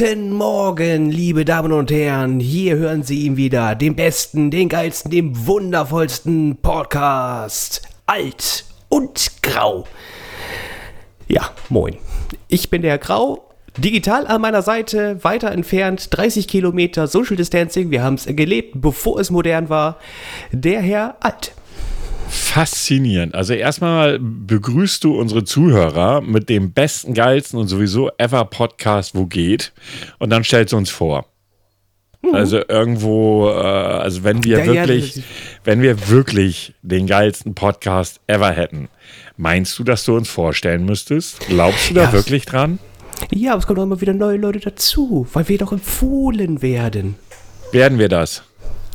Guten Morgen, liebe Damen und Herren. Hier hören Sie ihn wieder, den besten, den geilsten, den wundervollsten Podcast. Alt und grau. Ja, moin. Ich bin der Grau. Digital an meiner Seite, weiter entfernt, 30 Kilometer Social Distancing. Wir haben es gelebt, bevor es modern war. Der Herr Alt. Faszinierend. Also erstmal begrüßt du unsere Zuhörer mit dem besten, geilsten und sowieso ever Podcast, wo geht. Und dann stellst du uns vor. Mhm. Also irgendwo, äh, also wenn wir ja, wirklich, ja, wenn wir wirklich den geilsten Podcast ever hätten, meinst du, dass du uns vorstellen müsstest? Glaubst du da ja, wirklich dran? Ja, aber es kommen auch immer wieder neue Leute dazu, weil wir doch empfohlen werden. Werden wir das?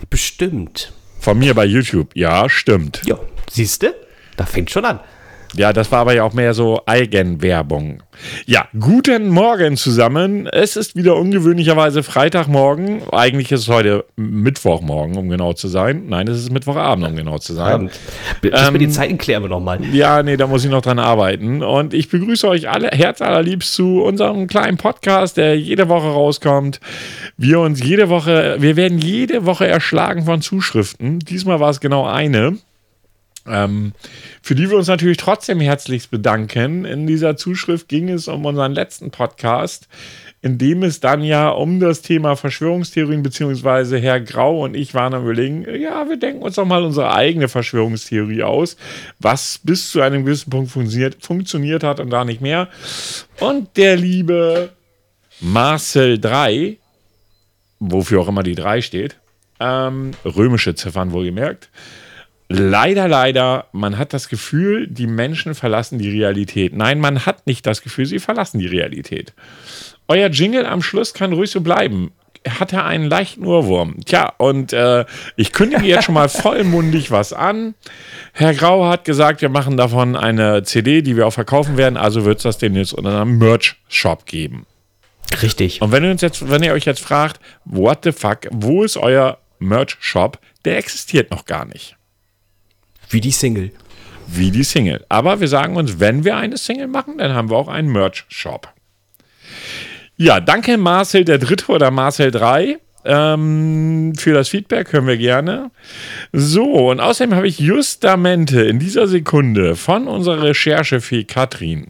Bestimmt. Von mir bei YouTube. Ja, stimmt. Ja, siehst du? Da fängt schon an. Ja, das war aber ja auch mehr so Eigenwerbung. Ja, guten Morgen zusammen. Es ist wieder ungewöhnlicherweise Freitagmorgen. Eigentlich ist es heute Mittwochmorgen, um genau zu sein. Nein, es ist Mittwochabend, um genau zu sein. Abend. Ähm, die Zeiten klären wir nochmal. Ja, nee, da muss ich noch dran arbeiten. Und ich begrüße euch alle herzallerliebst zu unserem kleinen Podcast, der jede Woche rauskommt. Wir uns jede Woche, wir werden jede Woche erschlagen von Zuschriften. Diesmal war es genau eine. Ähm, für die wir uns natürlich trotzdem herzlichst bedanken. In dieser Zuschrift ging es um unseren letzten Podcast, in dem es dann ja um das Thema Verschwörungstheorien, beziehungsweise Herr Grau und ich waren am überlegen, ja, wir denken uns doch mal unsere eigene Verschwörungstheorie aus, was bis zu einem gewissen Punkt funktioniert, funktioniert hat und da nicht mehr. Und der liebe Marcel 3, wofür auch immer die 3 steht, ähm, römische Ziffern wohlgemerkt, Leider, leider, man hat das Gefühl, die Menschen verlassen die Realität. Nein, man hat nicht das Gefühl, sie verlassen die Realität. Euer Jingle am Schluss kann ruhig so bleiben. Hat er einen leichten Urwurm. Tja, und äh, ich kündige jetzt schon mal vollmundig was an. Herr Grau hat gesagt, wir machen davon eine CD, die wir auch verkaufen werden. Also wird es das demnächst unter einem Merch-Shop geben. Richtig. Und wenn ihr, uns jetzt, wenn ihr euch jetzt fragt, what the fuck, wo ist euer Merch-Shop? Der existiert noch gar nicht. Wie die Single. Wie die Single. Aber wir sagen uns, wenn wir eine Single machen, dann haben wir auch einen Merch-Shop. Ja, danke Marcel der Dritte oder Marcel 3 ähm, für das Feedback, hören wir gerne. So, und außerdem habe ich justamente in dieser Sekunde von unserer Recherchefee Katrin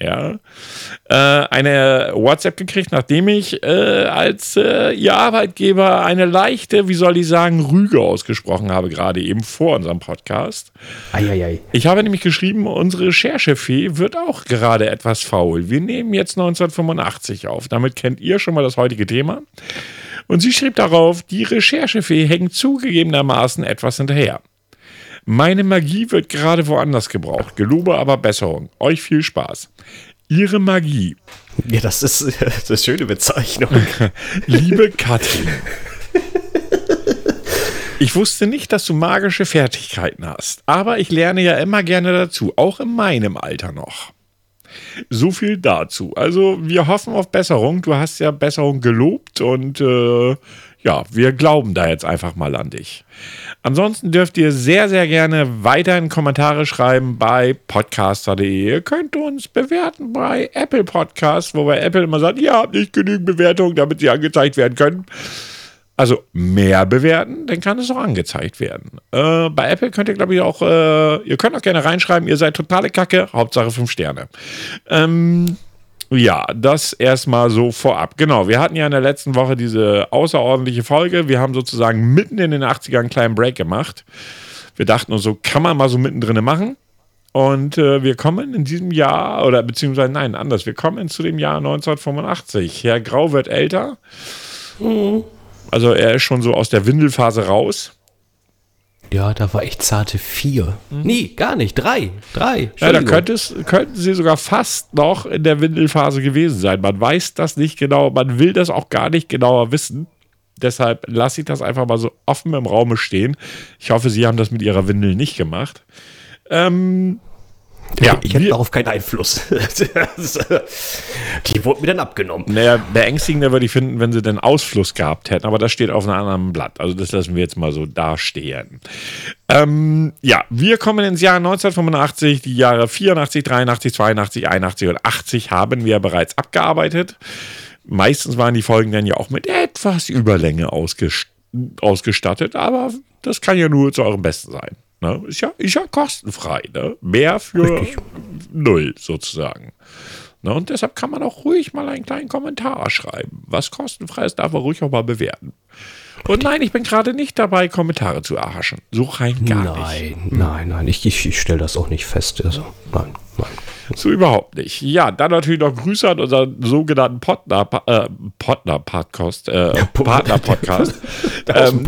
ja, äh, eine WhatsApp gekriegt, nachdem ich äh, als äh, ihr Arbeitgeber eine leichte, wie soll ich sagen, Rüge ausgesprochen habe, gerade eben vor unserem Podcast. Eieiei. Ich habe nämlich geschrieben, unsere Recherchefee wird auch gerade etwas faul. Wir nehmen jetzt 1985 auf. Damit kennt ihr schon mal das heutige Thema. Und sie schrieb darauf, die Recherchefee hängt zugegebenermaßen etwas hinterher. Meine Magie wird gerade woanders gebraucht. Gelobe aber Besserung. Euch viel Spaß. Ihre Magie. Ja, das ist, das ist eine schöne Bezeichnung. Liebe Katrin. Ich wusste nicht, dass du magische Fertigkeiten hast, aber ich lerne ja immer gerne dazu, auch in meinem Alter noch. So viel dazu. Also wir hoffen auf Besserung. Du hast ja Besserung gelobt und äh, ja, wir glauben da jetzt einfach mal an dich. Ansonsten dürft ihr sehr, sehr gerne weiterhin Kommentare schreiben bei podcaster.de. Ihr könnt uns bewerten bei Apple Podcasts, wo bei Apple immer sagt, ihr habt nicht genügend Bewertungen, damit sie angezeigt werden können. Also mehr bewerten, dann kann es auch angezeigt werden. Äh, bei Apple könnt ihr, glaube ich, auch, äh, ihr könnt auch gerne reinschreiben, ihr seid totale Kacke, Hauptsache 5 Sterne. Ähm, ja, das erstmal so vorab. Genau, wir hatten ja in der letzten Woche diese außerordentliche Folge. Wir haben sozusagen mitten in den 80ern einen kleinen Break gemacht. Wir dachten uns so, kann man mal so mittendrin machen. Und äh, wir kommen in diesem Jahr, oder beziehungsweise nein, anders, wir kommen zu dem Jahr 1985. Herr Grau wird älter. Mhm. Also er ist schon so aus der Windelphase raus. Ja, da war ich zarte vier. Mhm. Nee, gar nicht. Drei. Drei. Ja, da könnten sie sogar fast noch in der Windelphase gewesen sein. Man weiß das nicht genau. Man will das auch gar nicht genauer wissen. Deshalb lasse ich das einfach mal so offen im Raum stehen. Ich hoffe, Sie haben das mit Ihrer Windel nicht gemacht. Ähm, ja, ich hätte darauf keinen Einfluss. die wurde mir dann abgenommen. Naja, beängstigender würde ich finden, wenn sie den Ausfluss gehabt hätten, aber das steht auf einem anderen Blatt. Also das lassen wir jetzt mal so dastehen. Ähm, ja, wir kommen ins Jahr 1985. Die Jahre 84, 83, 82, 81 und 80 haben wir bereits abgearbeitet. meistens waren die Folgen dann ja auch mit etwas Überlänge ausgestattet, aber das kann ja nur zu eurem Besten sein. Ne? Ist, ja, ist ja kostenfrei. Ne? Mehr für Richtig. null sozusagen. Ne? Und deshalb kann man auch ruhig mal einen kleinen Kommentar schreiben. Was kostenfrei ist, darf man ruhig auch mal bewerten. Und nein, ich bin gerade nicht dabei, Kommentare zu erhaschen. So rein gar nein, nicht. Nein, nein, nein. Ich, ich, ich stelle das auch nicht fest. Also, nein, nein. So überhaupt nicht. Ja, dann natürlich noch Grüße an unseren sogenannten Partner, äh, Partner Podcast, äh, Partner Podcast. ähm,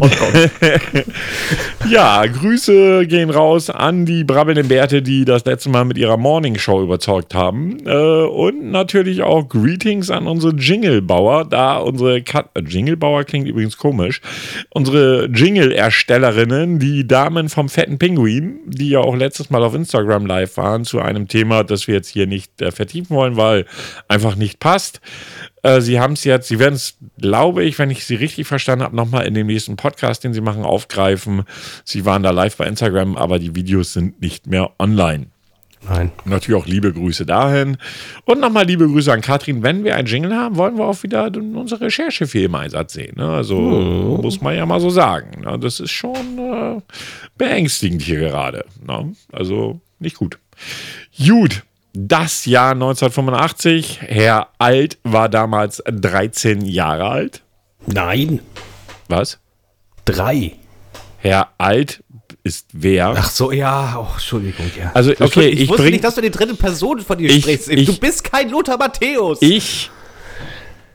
ja, Grüße gehen raus an die brabbelnden Bärte, die das letzte Mal mit ihrer Morning Show überzeugt haben. Äh, und natürlich auch Greetings an unsere Jinglebauer, da unsere Cut äh, Jinglebauer klingt übrigens komisch. Unsere Jingle-Erstellerinnen, die Damen vom fetten Pinguin, die ja auch letztes Mal auf Instagram live waren zu einem Thema, das wir wir jetzt hier nicht äh, vertiefen wollen, weil einfach nicht passt. Äh, sie haben es jetzt, Sie werden es, glaube ich, wenn ich Sie richtig verstanden habe, nochmal in dem nächsten Podcast, den Sie machen, aufgreifen. Sie waren da live bei Instagram, aber die Videos sind nicht mehr online. Nein. Natürlich auch liebe Grüße dahin. Und nochmal liebe Grüße an Katrin. Wenn wir einen Jingle haben, wollen wir auch wieder unsere Recherche viel im Einsatz sehen. Ne? Also oh. muss man ja mal so sagen. Ne? Das ist schon äh, beängstigend hier gerade. Ne? Also nicht gut. Gut. Das Jahr 1985. Herr Alt war damals 13 Jahre alt. Nein. Was? Drei. Herr Alt ist wer? Ach so, ja, oh, Entschuldigung, ja. Also, okay, ich, ich wusste bring, nicht, dass du die dritte Person von dir ich, sprichst. Ich, du bist kein Lothar Matthäus. Ich,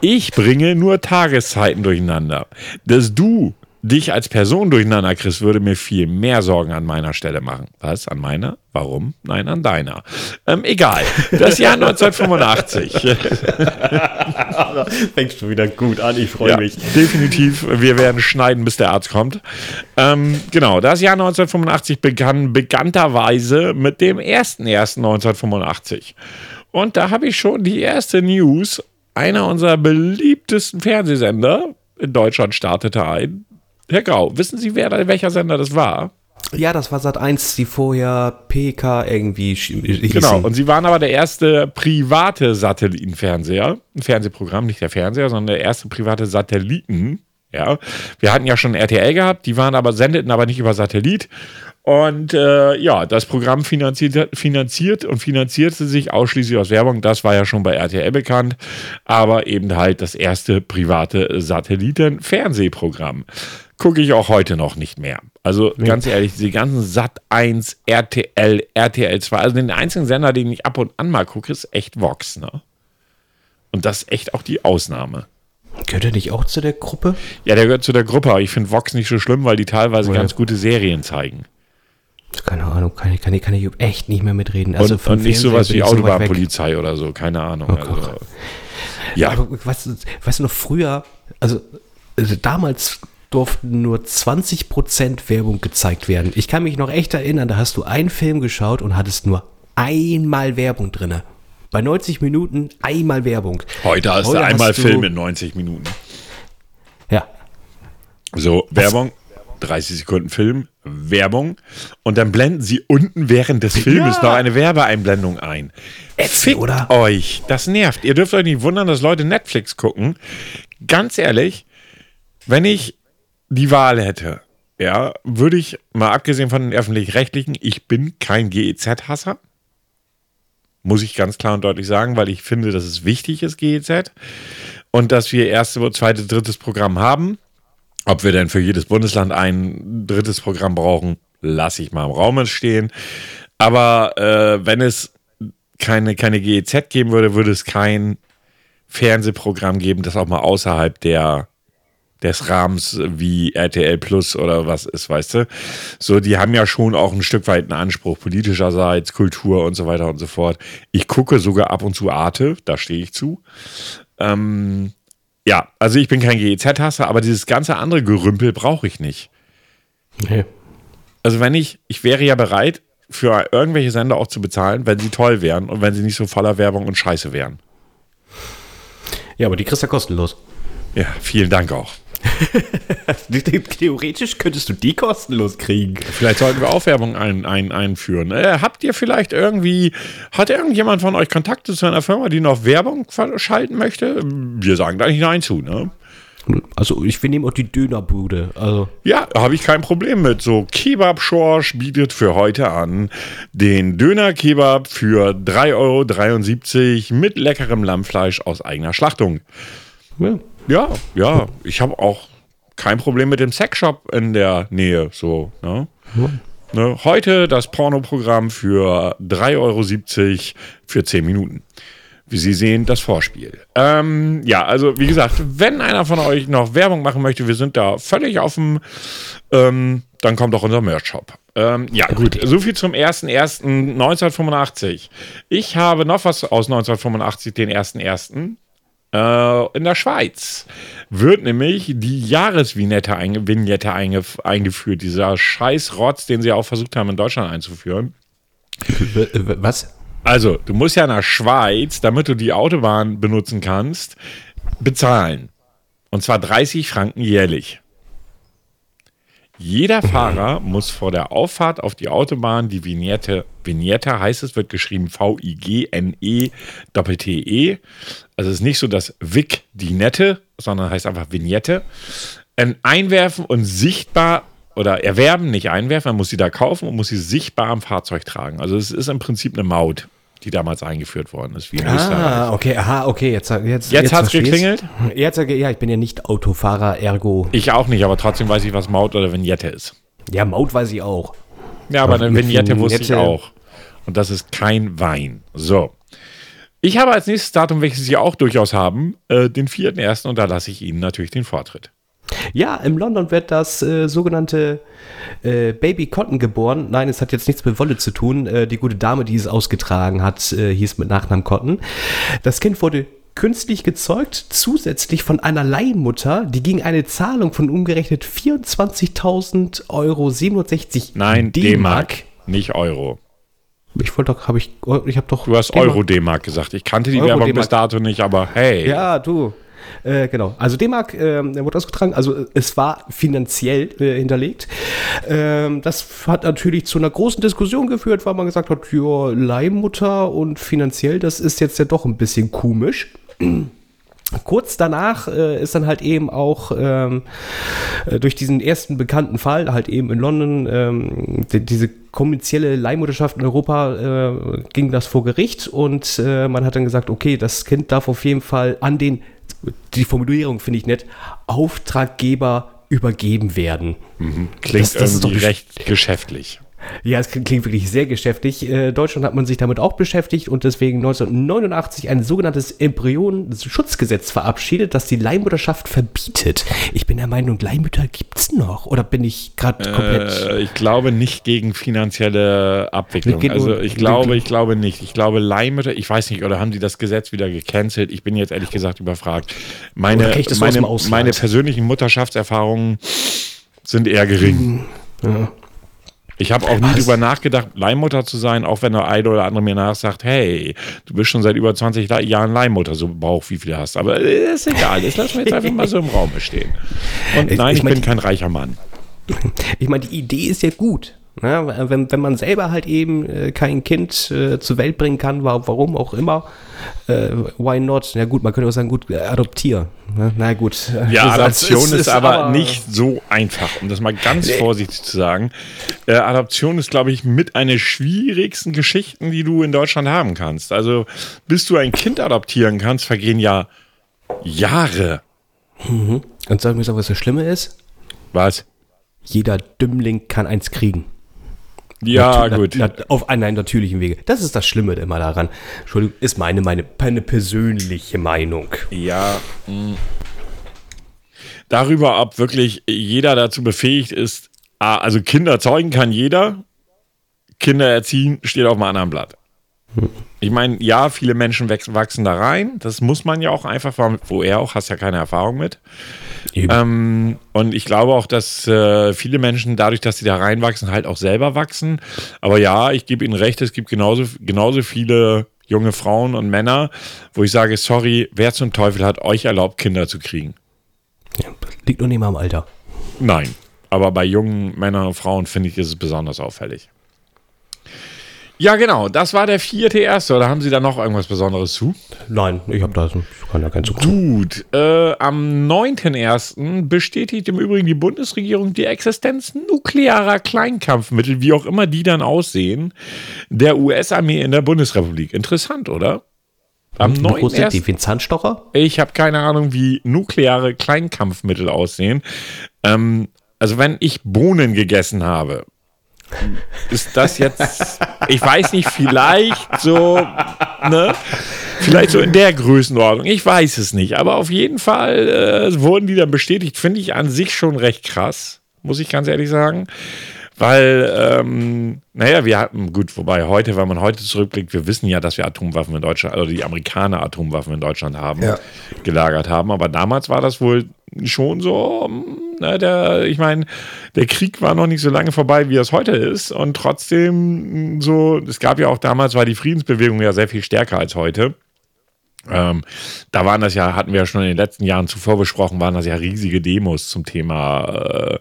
ich bringe nur Tageszeiten durcheinander. Dass du dich als Person durcheinander kriegst, würde mir viel mehr Sorgen an meiner Stelle machen. Was? An meiner? Warum? Nein, an deiner. Ähm, egal. Das Jahr 1985. Fängst du wieder gut an, ich freue ja, mich. Definitiv. Wir werden schneiden, bis der Arzt kommt. Ähm, genau, das Jahr 1985 begann bekannterweise mit dem 1.1.1985. Und da habe ich schon die erste News. Einer unserer beliebtesten Fernsehsender in Deutschland startete ein. Herr Grau, wissen Sie, wer, welcher Sender das war? Ja, das war Sat 1, die vorher PK irgendwie hießen. Genau, und sie waren aber der erste private Satellitenfernseher. Ein Fernsehprogramm, nicht der Fernseher, sondern der erste private Satelliten. Ja, wir hatten ja schon RTL gehabt, die waren aber, sendeten aber nicht über Satellit. Und äh, ja, das Programm finanziert, finanziert und finanzierte sich ausschließlich aus Werbung. Das war ja schon bei RTL bekannt, aber eben halt das erste private Satelliten-Fernsehprogramm gucke ich auch heute noch nicht mehr. Also ja. ganz ehrlich, die ganzen Sat 1, RTL, RTL 2, also den einzigen Sender, den ich ab und an mal gucke, ist echt Vox, ne? Und das ist echt auch die Ausnahme. Gehört er nicht auch zu der Gruppe? Ja, der gehört zu der Gruppe, aber ich finde Vox nicht so schlimm, weil die teilweise ja. ganz gute Serien zeigen. Keine Ahnung, kann ich, kann ich, kann ich echt nicht mehr mitreden. Also und, und nicht sowas wie Autobahnpolizei so oder so, keine Ahnung. Oh, also, ja. Aber weißt, weißt du noch früher, also, also damals durften nur 20% Werbung gezeigt werden. Ich kann mich noch echt erinnern, da hast du einen Film geschaut und hattest nur einmal Werbung drin. Bei 90 Minuten einmal Werbung. Heute hast Heute du einmal hast Film in 90 Minuten. Ja. So, Werbung, 30 Sekunden Film, Werbung und dann blenden sie unten während des Filmes ja. noch eine Werbeeinblendung ein. Fickt oder? euch, das nervt. Ihr dürft euch nicht wundern, dass Leute Netflix gucken. Ganz ehrlich, wenn ich die Wahl hätte, ja, würde ich, mal abgesehen von den öffentlich-rechtlichen, ich bin kein GEZ-Hasser. Muss ich ganz klar und deutlich sagen, weil ich finde, dass es wichtig ist, GEZ. Und dass wir erste, zweite, drittes Programm haben. Ob wir denn für jedes Bundesland ein drittes Programm brauchen, lasse ich mal im Raum stehen. Aber äh, wenn es keine, keine GEZ geben würde, würde es kein Fernsehprogramm geben, das auch mal außerhalb der des Rahmens wie RTL Plus oder was ist, weißt du? So, die haben ja schon auch ein Stück weit einen Anspruch, politischerseits, Kultur und so weiter und so fort. Ich gucke sogar ab und zu Arte, da stehe ich zu. Ähm, ja, also ich bin kein GEZ-Hasser, aber dieses ganze andere Gerümpel brauche ich nicht. Nee. Also wenn ich, ich wäre ja bereit, für irgendwelche Sender auch zu bezahlen, wenn sie toll wären und wenn sie nicht so voller Werbung und Scheiße wären. Ja, aber die kriegst du ja kostenlos. Ja, vielen Dank auch. Theoretisch könntest du die kostenlos kriegen. Vielleicht sollten wir auch Werbung ein, ein, einführen. Äh, habt ihr vielleicht irgendwie, hat irgendjemand von euch Kontakte zu einer Firma, die noch Werbung schalten möchte? Wir sagen da nicht Nein zu, ne? Also ich wir nehmen auch die Dönerbude. Also. Ja, habe ich kein Problem mit. So, Kebab Schorsch bietet für heute an den Döner-Kebab für 3,73 Euro mit leckerem Lammfleisch aus eigener Schlachtung. Ja, ja, ja ich habe auch kein Problem mit dem Sexshop in der Nähe. So, ne? Ja. Ne, heute das Pornoprogramm für 3,70 Euro für 10 Minuten wie Sie sehen, das Vorspiel. Ähm, ja, also wie gesagt, wenn einer von euch noch Werbung machen möchte, wir sind da völlig offen, ähm, dann kommt auch unser Merch-Shop. Ähm, ja, gut, so viel zum 01.01.1985. Ich habe noch was aus 1985, den 1.01. Äh, in der Schweiz wird nämlich die Jahresvignette einge Vignette einge eingeführt, dieser scheiß Rotz, den sie auch versucht haben in Deutschland einzuführen. Was? Also, du musst ja nach Schweiz, damit du die Autobahn benutzen kannst, bezahlen. Und zwar 30 Franken jährlich. Jeder. Fahrer muss vor der Auffahrt auf die Autobahn die Vignette, Vignette heißt es, wird geschrieben V-I-G-N-E Doppel-T-E. Also es ist nicht so das Vic, die Nette, sondern heißt einfach Vignette. Einwerfen und sichtbar oder erwerben, nicht einwerfen, man muss sie da kaufen und muss sie sichtbar am Fahrzeug tragen. Also es ist im Prinzip eine Maut die damals eingeführt worden ist. Wie in ah, okay, aha, okay, jetzt jetzt jetzt, jetzt hat es geklingelt. Jetzt ja, ich bin ja nicht Autofahrer, ergo. Ich auch nicht, aber trotzdem weiß ich, was Maut oder Vignette ist. Ja, Maut weiß ich auch. Ja, aber eine Vignette wusste ich auch. Und das ist kein Wein. So. Ich habe als nächstes Datum, welches Sie auch durchaus haben, äh, den 4.1. und da lasse ich Ihnen natürlich den Vortritt. Ja, in London wird das äh, sogenannte äh, Baby Cotton geboren. Nein, es hat jetzt nichts mit Wolle zu tun. Äh, die gute Dame, die es ausgetragen hat, äh, hieß mit Nachnamen Cotton. Das Kind wurde künstlich gezeugt, zusätzlich von einer Leihmutter, die gegen eine Zahlung von umgerechnet 24.000 Euro 67 Nein, D-Mark, nicht Euro. Ich wollte doch, habe ich, ich habe doch. Du hast Euro D-Mark gesagt. Ich kannte die Werbung bis dato nicht, aber hey. Ja, du. Äh, genau. Also D-Mark äh, wurde ausgetragen. Also es war finanziell äh, hinterlegt. Ähm, das hat natürlich zu einer großen Diskussion geführt, weil man gesagt hat, ja, Leihmutter und finanziell, das ist jetzt ja doch ein bisschen komisch. Kurz danach äh, ist dann halt eben auch ähm, äh, durch diesen ersten bekannten Fall, halt eben in London, ähm, die, diese kommerzielle Leihmutterschaft in Europa, äh, ging das vor Gericht und äh, man hat dann gesagt, okay, das Kind darf auf jeden Fall an den die Formulierung finde ich nett, Auftraggeber übergeben werden. Mhm. Klingt das, das ist doch recht geschäftlich. Ja, es klingt wirklich sehr geschäftig. Äh, Deutschland hat man sich damit auch beschäftigt und deswegen 1989 ein sogenanntes Embryonenschutzgesetz verabschiedet, das die Leihmutterschaft verbietet. Ich bin der Meinung, Leihmütter gibt es noch. Oder bin ich gerade komplett. Äh, ich glaube nicht gegen finanzielle Abwicklung. Also ich glaube, ich glaube nicht. Ich glaube, Leihmütter, ich weiß nicht, oder haben die das Gesetz wieder gecancelt? Ich bin jetzt ehrlich gesagt überfragt. Meine, meine, meine persönlichen Mutterschaftserfahrungen sind eher gering. Ja. Ich habe auch nie Was? drüber nachgedacht, Leihmutter zu sein, auch wenn der eine oder andere mir nachsagt, hey, du bist schon seit über 20 Jahren Leihmutter, so Bauch, wie viel du hast. Aber ist egal, das lassen wir jetzt einfach mal so im Raum stehen. Und nein, ich, ich mein, bin kein reicher Mann. Ich meine, die Idee ist ja gut. Ne? Wenn, wenn man selber halt eben äh, kein Kind äh, zur Welt bringen kann, warum auch immer, äh, why not? Na gut, man könnte auch sagen, gut, äh, adoptier. Ne? Na gut. Ja, Adoption ist, ist, ist, aber, aber nicht so einfach, um das mal ganz vorsichtig zu sagen. Äh, Adoption ist, glaube ich, mit einer schwierigsten Geschichten, die du in Deutschland haben kannst. Also, bis du ein Kind adoptieren kannst, vergehen ja Jahre. Mhm. Und sag mir, was das Schlimme ist? Was? Jeder Dümmling kann eins kriegen. Ja, Natu gut. Nat auf einem natürlichen Wege. Das ist das Schlimme immer daran. Entschuldigung, ist meine, meine, meine persönliche Meinung. Ja. Mh. Hm. Darüber, ob wirklich jeder dazu befähigt ist, also Kinder zeugen kann jeder, Kinder erziehen steht auf einem anderen Blatt. Ich meine, ja, viele Menschen wachsen da rein. Das muss man ja auch einfach, wo er auch, hast ja keine Erfahrung mit. Ähm, und ich glaube auch, dass äh, viele Menschen dadurch, dass sie da reinwachsen, halt auch selber wachsen. Aber ja, ich gebe Ihnen recht, es gibt genauso, genauso viele junge Frauen und Männer, wo ich sage, sorry, wer zum Teufel hat euch erlaubt, Kinder zu kriegen? Ja, Liegt nur nicht mal am Alter. Nein, aber bei jungen Männern und Frauen finde ich, ist es besonders auffällig. Ja, genau, das war der vierte erste. Oder haben Sie da noch irgendwas Besonderes zu? Nein, ich habe da ich kann da keinen Zug. Gut, äh, am 9.1. bestätigt im Übrigen die Bundesregierung die Existenz nuklearer Kleinkampfmittel, wie auch immer die dann aussehen, der US-Armee in der Bundesrepublik. Interessant, oder? Am wie groß sind die? Wie ein Zahnstocher? Ich habe keine Ahnung, wie nukleare Kleinkampfmittel aussehen. Ähm, also wenn ich Bohnen gegessen habe, ist das jetzt, ich weiß nicht, vielleicht so, ne? Vielleicht so in der Größenordnung. Ich weiß es nicht. Aber auf jeden Fall äh, wurden die dann bestätigt. Finde ich an sich schon recht krass, muss ich ganz ehrlich sagen. Weil, ähm, naja, wir hatten, gut, wobei heute, wenn man heute zurückblickt, wir wissen ja, dass wir Atomwaffen in Deutschland, also die Amerikaner Atomwaffen in Deutschland haben, ja. gelagert haben. Aber damals war das wohl schon so, na, der, ich meine, der Krieg war noch nicht so lange vorbei, wie es heute ist. Und trotzdem so, es gab ja auch damals, war die Friedensbewegung ja sehr viel stärker als heute. Ähm, da waren das ja, hatten wir ja schon in den letzten Jahren zuvor besprochen, waren das ja riesige Demos zum Thema äh,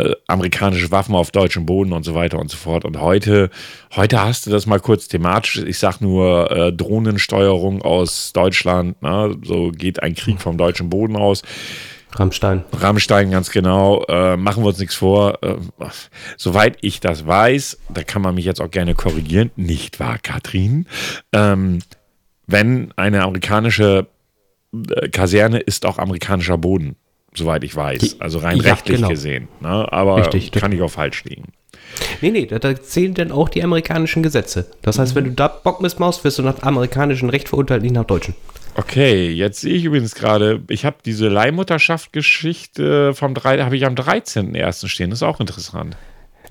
äh, amerikanische Waffen auf deutschem Boden und so weiter und so fort. Und heute, heute hast du das mal kurz thematisch. Ich sag nur äh, Drohnensteuerung aus Deutschland. Ne? So geht ein Krieg vom deutschen Boden aus. Rammstein. Rammstein, ganz genau. Äh, machen wir uns nichts vor. Äh, soweit ich das weiß, da kann man mich jetzt auch gerne korrigieren, nicht wahr, Katrin? Ähm, wenn eine amerikanische äh, Kaserne ist auch amerikanischer Boden, soweit ich weiß. Also rein ja, rechtlich genau. gesehen. Ne? Aber Richtig, kann ich auch falsch liegen. Nee, nee, da, da, zählen dann auch die amerikanischen Gesetze. Das heißt, wenn du da Bock missmaust, wirst du nach amerikanischem Recht verurteilt, nicht nach deutschen. Okay, jetzt sehe ich übrigens gerade, ich habe diese Leihmutterschaft-Geschichte vom 3, habe ich am 13.01. stehen. Das ist auch interessant.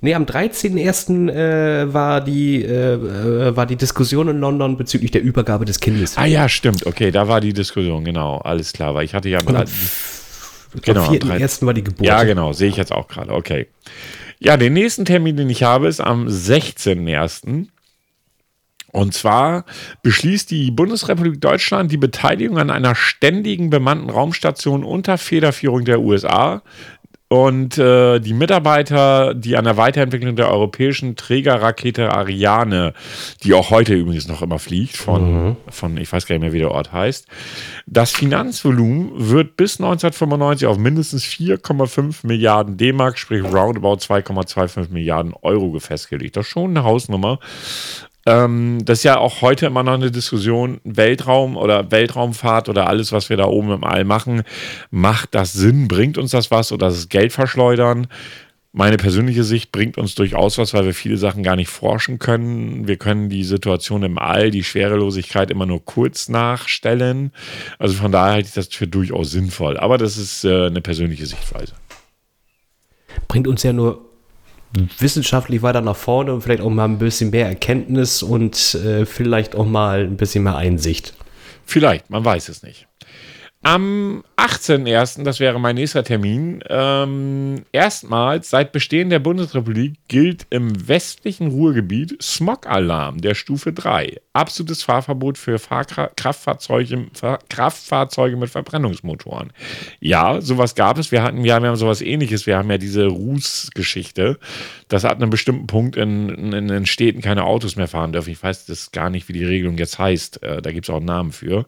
Nee, am 13.01. Äh, war, die, äh, äh, war die Diskussion in London bezüglich der Übergabe des Kindes. Ah ja, stimmt. Okay, da war die Diskussion, genau. Alles klar, weil ich hatte ja... am, genau, am 4.1. war die Geburt. Ja, genau, sehe ich jetzt auch gerade. Okay. Ja, den nächsten Termin, den ich habe, ist am 16.01. Und zwar beschließt die Bundesrepublik Deutschland die Beteiligung an einer ständigen bemannten Raumstation unter Federführung der USA und äh, die Mitarbeiter, die an der Weiterentwicklung der europäischen Trägerrakete Ariane, die auch heute übrigens noch immer fliegt, von, mhm. von ich weiß gar nicht mehr, wie der Ort heißt, das Finanzvolumen wird bis 1995 auf mindestens 4,5 Milliarden D-Mark, sprich roundabout 2,25 Milliarden Euro festgelegt. Das ist schon eine Hausnummer. Ähm, das ist ja auch heute immer noch eine Diskussion, Weltraum oder Weltraumfahrt oder alles, was wir da oben im All machen, macht das Sinn, bringt uns das was oder ist es Geld verschleudern? Meine persönliche Sicht bringt uns durchaus was, weil wir viele Sachen gar nicht forschen können. Wir können die Situation im All, die Schwerelosigkeit immer nur kurz nachstellen. Also von daher halte ich das für durchaus sinnvoll. Aber das ist äh, eine persönliche Sichtweise. Bringt uns ja nur wissenschaftlich weiter nach vorne und vielleicht auch mal ein bisschen mehr Erkenntnis und äh, vielleicht auch mal ein bisschen mehr Einsicht. Vielleicht, man weiß es nicht. Am 18.01., das wäre mein nächster Termin, ähm, erstmals seit Bestehen der Bundesrepublik gilt im westlichen Ruhrgebiet Smog-Alarm der Stufe 3. Absolutes Fahrverbot für Fahrkraftfahrzeuge, Kraftfahrzeuge mit Verbrennungsmotoren. Ja, sowas gab es. Wir hatten, wir haben ja sowas ähnliches. Wir haben ja diese Ruß-Geschichte, dass ab einem bestimmten Punkt in, in, in, den Städten keine Autos mehr fahren dürfen. Ich weiß das gar nicht, wie die Regelung jetzt heißt. Äh, da gibt es auch einen Namen für.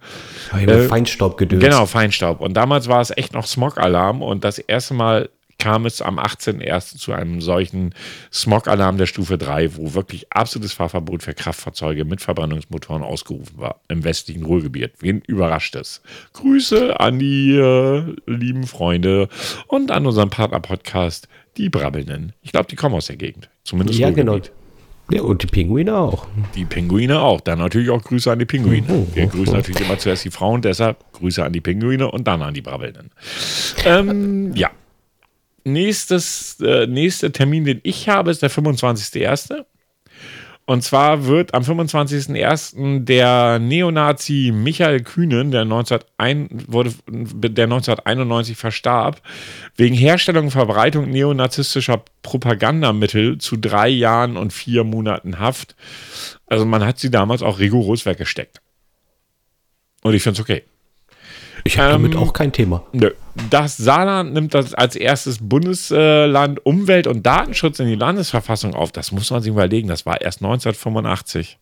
Ja, äh, Feinstaubgedöns. Genau, Feinstaub. Und damals war es echt noch Smog-Alarm und das erste Mal kam es am 18.01. zu einem solchen Smog-Alarm der Stufe 3, wo wirklich absolutes Fahrverbot für Kraftfahrzeuge mit Verbrennungsmotoren ausgerufen war im westlichen Ruhrgebiet. Wen überrascht es? Grüße an die äh, lieben Freunde und an unseren Partner-Podcast, die Brabbelnden. Ich glaube, die kommen aus der Gegend. Zumindest Ja, genau. Ja, und die Pinguine auch. Die Pinguine auch. Dann natürlich auch Grüße an die Pinguine. Oh, oh, Wir grüßen oh. natürlich immer zuerst die Frauen, deshalb Grüße an die Pinguine und dann an die Brabbelnden. Ähm, ja. Nächstes, äh, nächster Termin, den ich habe, ist der 25.01. Und zwar wird am 25.01. der Neonazi Michael Kühnen, der, 1901, wurde, der 1991 verstarb, wegen Herstellung und Verbreitung neonazistischer Propagandamittel zu drei Jahren und vier Monaten Haft. Also man hat sie damals auch rigoros weggesteckt. Und ich finde es okay. Ich habe damit auch kein Thema. Nö. Das Saarland nimmt das als erstes Bundesland Umwelt- und Datenschutz in die Landesverfassung auf. Das muss man sich überlegen. Das war erst 1985.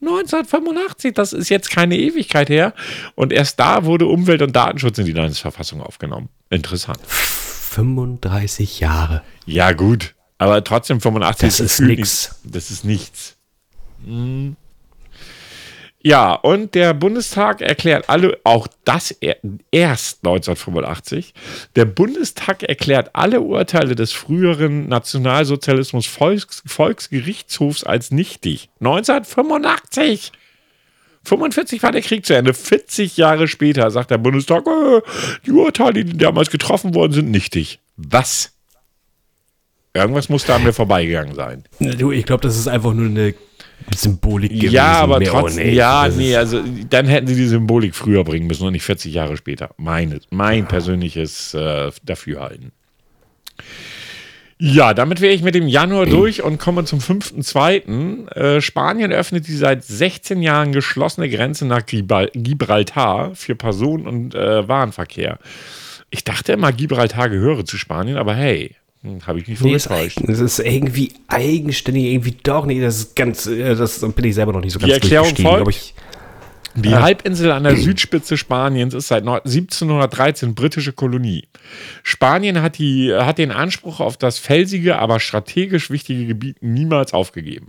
1985, das ist jetzt keine Ewigkeit her. Und erst da wurde Umwelt- und Datenschutz in die Landesverfassung aufgenommen. Interessant. 35 Jahre. Ja, gut. Aber trotzdem 85 Das ist gefühlt nix. nicht- Das ist nichts. Hm. Ja, und der Bundestag erklärt alle, auch das er, erst 1985, der Bundestag erklärt alle Urteile des früheren Nationalsozialismus Volks, Volksgerichtshofs als nichtig. 1985! 45 war der Krieg zu Ende. 40 Jahre später sagt der Bundestag, äh, die Urteile, die damals getroffen worden sind, nichtig. Was? Irgendwas muss da an mir vorbeigegangen sein. Ich glaube, das ist einfach nur eine Symbolik gewesen. Ja, aber trotzdem, ja, Das nee, also dann hätten sie die Symbolik früher bringen müssen und nicht 40 Jahre später. Meine, mein persönliches äh, Dafürhalten. Ja, damit wäre ich mit dem Januar durch und komme zum 5.2. Äh, Spanien öffnet die seit 16 Jahren geschlossene Grenze nach Gibral- Gibraltar für Personen- und äh, Warenverkehr. Ich dachte immer, Gibraltar gehöre zu Spanien, aber hey, habe ich mich Nee, ist, vorgetäuscht. das ist irgendwie eigenständig, irgendwie doch nicht. Das ist ganz, äh, das bin ich selber noch nicht so ganz Die Erklärung folgt. ich. Die Halbinsel an der Südspitze Spaniens ist seit neu- 1713 britische Kolonie. Spanien hat, die, hat den Anspruch auf das felsige, aber strategisch wichtige Gebiet niemals aufgegeben.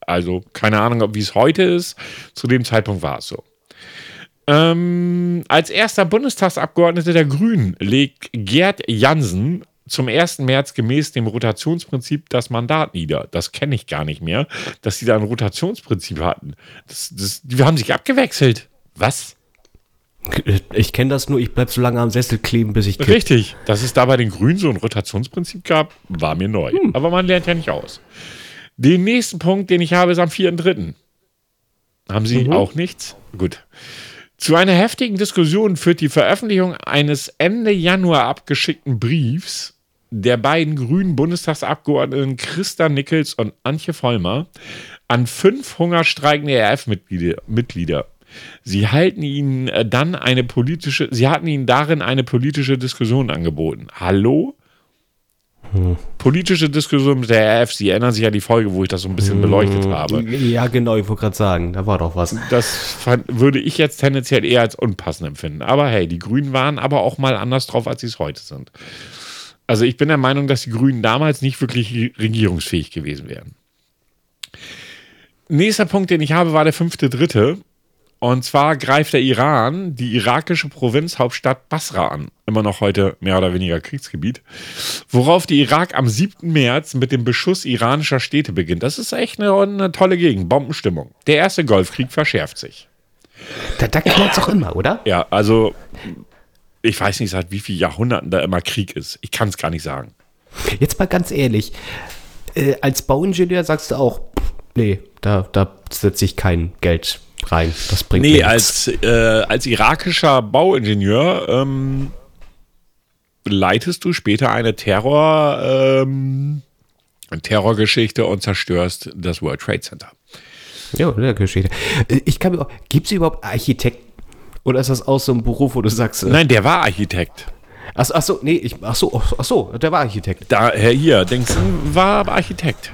Also keine Ahnung, wie es heute ist. Zu dem Zeitpunkt war es so. Ähm, als erster Bundestagsabgeordneter der Grünen legt Gerd Jansen zum 1. März gemäß dem Rotationsprinzip das Mandat nieder. Das kenne ich gar nicht mehr, dass sie da ein Rotationsprinzip hatten. Das, das, die haben sich abgewechselt. Was? Ich kenne das nur, ich bleib so lange am Sessel kleben, bis ich kipp. Richtig. Dass es da bei den Grünen so ein Rotationsprinzip gab, war mir neu. Aber man lernt ja nicht aus. Den nächsten Punkt, den ich habe, ist am 4.3. Haben Sie auch nichts? Gut. Zu einer heftigen Diskussion führt die Veröffentlichung eines Ende Januar abgeschickten Briefs der beiden grünen Bundestagsabgeordneten Christa Nickels und Antje Vollmer an fünf hungerstreikende RF-Mitglieder. Mitglieder. Sie halten ihnen äh, dann eine politische, sie hatten ihnen darin eine politische Diskussion angeboten. Hallo? Politische Diskussion mit der RF. Sie erinnern sich an die Folge, wo ich das so ein bisschen beleuchtet habe. Ja, genau, ich wollte gerade sagen, da war doch was. Das fand, würde ich jetzt tendenziell eher als unpassend empfinden. Aber hey, die Grünen waren aber auch mal anders drauf, als sie es heute sind. Also ich bin der Meinung, dass die Grünen damals nicht wirklich regierungsfähig gewesen wären. Nächster Punkt, den ich habe, war der fünfte Dritte. Und zwar greift der Iran die irakische Provinzhauptstadt Basra an. Immer noch heute mehr oder weniger Kriegsgebiet. Worauf die Irak am 7. März mit dem Beschuss iranischer Städte beginnt. Das ist echt eine, eine tolle Gegend. Bombenstimmung. Der erste Golfkrieg verschärft sich. Da, da knallt doch immer, oder? Ja, also ich weiß nicht, seit wie vielen Jahrhunderten da immer Krieg ist. Ich kann es gar nicht sagen. Jetzt mal ganz ehrlich, äh, als Bauingenieur sagst du auch, pff, nee, da, da setze ich kein Geld rein. Das bringt Nee, als, äh, als irakischer Bauingenieur ähm, leitest du später eine Terror, ähm, Terrorgeschichte und zerstörst das World Trade Center. Ja, der Geschichte. Äh, Ich kann mir auch, gibt es überhaupt Architekten? Oder ist das auch so ein Beruf, wo du sagst, äh, Nein, der war Architekt. ach, ach so, nee, ich, ach so, ach so, der war Architekt. Da, Herr hier, Dingsen war aber Architekt.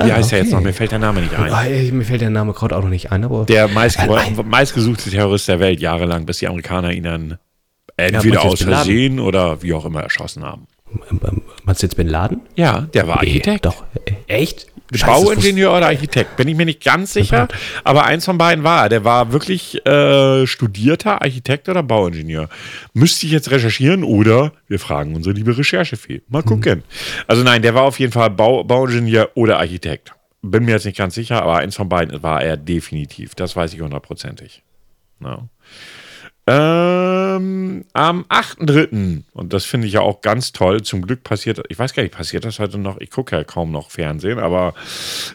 Wie Ah, heißt er jetzt okay. noch? Mir fällt der Name nicht ein. Ah, ey, Mir fällt der Name gerade auch noch nicht ein, aber. Der meist, Ein- ein- meistgesuchte Terrorist der Welt, jahrelang, bis die Amerikaner ihn dann entweder du aus jetzt? Versehen oder wie auch immer erschossen haben. Ähm, ähm, Meinst du jetzt Bin Laden? Ja, der war Architekt. Doch. Äh, Echt? Bauingenieur oder Architekt, bin ich mir nicht ganz sicher, aber eins von beiden war er. Der war wirklich äh, studierter Architekt oder Bauingenieur. Müsste ich jetzt recherchieren oder wir fragen unsere liebe Recherchefee. Mal gucken. Also nein, der war auf jeden Fall Bau, Bauingenieur oder Architekt. Bin mir jetzt nicht ganz sicher, aber eins von beiden war er definitiv. Das weiß ich hundertprozentig. No. Ähm, am 8.3., und das finde ich ja auch ganz toll, zum Glück passiert, ich weiß gar nicht, passiert das heute noch? Ich gucke ja kaum noch Fernsehen, aber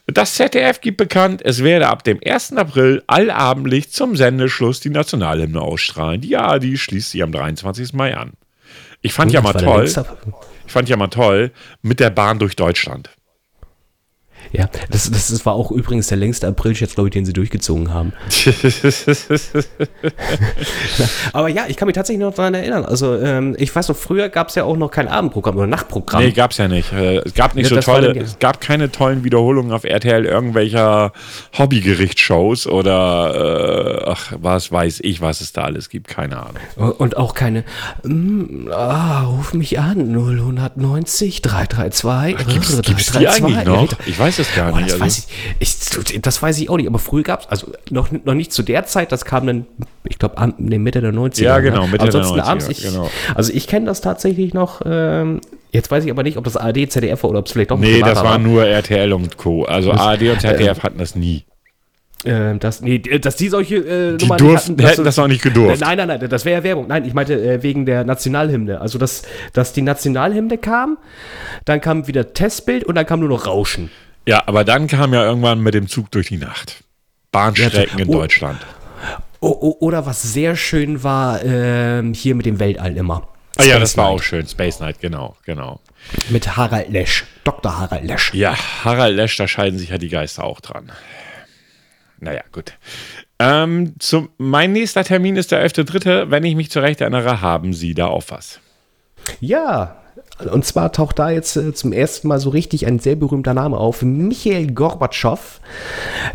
das ZDF gibt bekannt, es werde ab dem 1. April allabendlich zum Sendeschluss die Nationalhymne ausstrahlen. Die ARD schließt sie am 23. Mai an. Ich fand ja mal war der toll, ich fand ja mal toll, mit der Bahn durch Deutschland. Ja, das, das, das war auch übrigens der längste April, jetzt glaube ich, den sie durchgezogen haben. Aber ja, ich kann mich tatsächlich noch daran erinnern. Also ähm, ich weiß noch, früher gab es ja auch noch kein Abendprogramm oder Nachtprogramm. nee, gab's ja nicht. Äh, Es gab nicht Ja, so tolle, es gab keine tollen Wiederholungen auf RTL irgendwelcher Hobbygerichtsshows oder äh, ach, was weiß ich, was es da alles gibt, keine Ahnung. Und auch keine, mm, ah, ruf mich an, 0190 332. Gibt's, äh, gibt's die 332. eigentlich noch? Ich weiß es gar nicht. das, Also, weiß ich, ich, das weiß ich auch nicht, aber früher gab es, also noch, noch nicht zu der Zeit, das kam dann, ich glaube, nee, Mitte der 90er. Ja, genau, Mitte der Ansonsten 90er, abends, ich, genau. Also ich kenne das tatsächlich noch, ähm, jetzt weiß ich aber nicht, ob das ARD, ZDF war oder ob es vielleicht doch nee, das war nur RTL und Co. Also ARD und ZDF hatten das nie. Ähm, das, nee, dass die solche äh, Die durften, hatten, hätten das auch nicht gedurft. Nein, nein, nein, das wäre ja Werbung. Nein, ich meinte äh, wegen der Nationalhymne. Also, dass, dass die Nationalhymne kam, dann kam wieder Testbild und dann kam nur noch Rauschen. Ja, aber dann kam ja irgendwann mit dem Zug durch die Nacht. Bahnstrecken in Oh. Deutschland. O o oder was sehr schön war, ähm, hier mit dem Weltall immer. Ah ja, Space das war Night. auch schön. Space Night, genau, genau. Mit Harald Lesch. Dr. Harald Lesch. Ja, Harald Lesch, da scheiden sich ja die Geister auch dran. Naja, gut. Ähm, zum, mein nächster Termin ist der 11.3. Wenn ich mich zurecht erinnere, haben Sie da auch was. Ja, und zwar taucht da jetzt äh, zum ersten Mal so richtig ein sehr berühmter Name auf. Michael Gorbatschow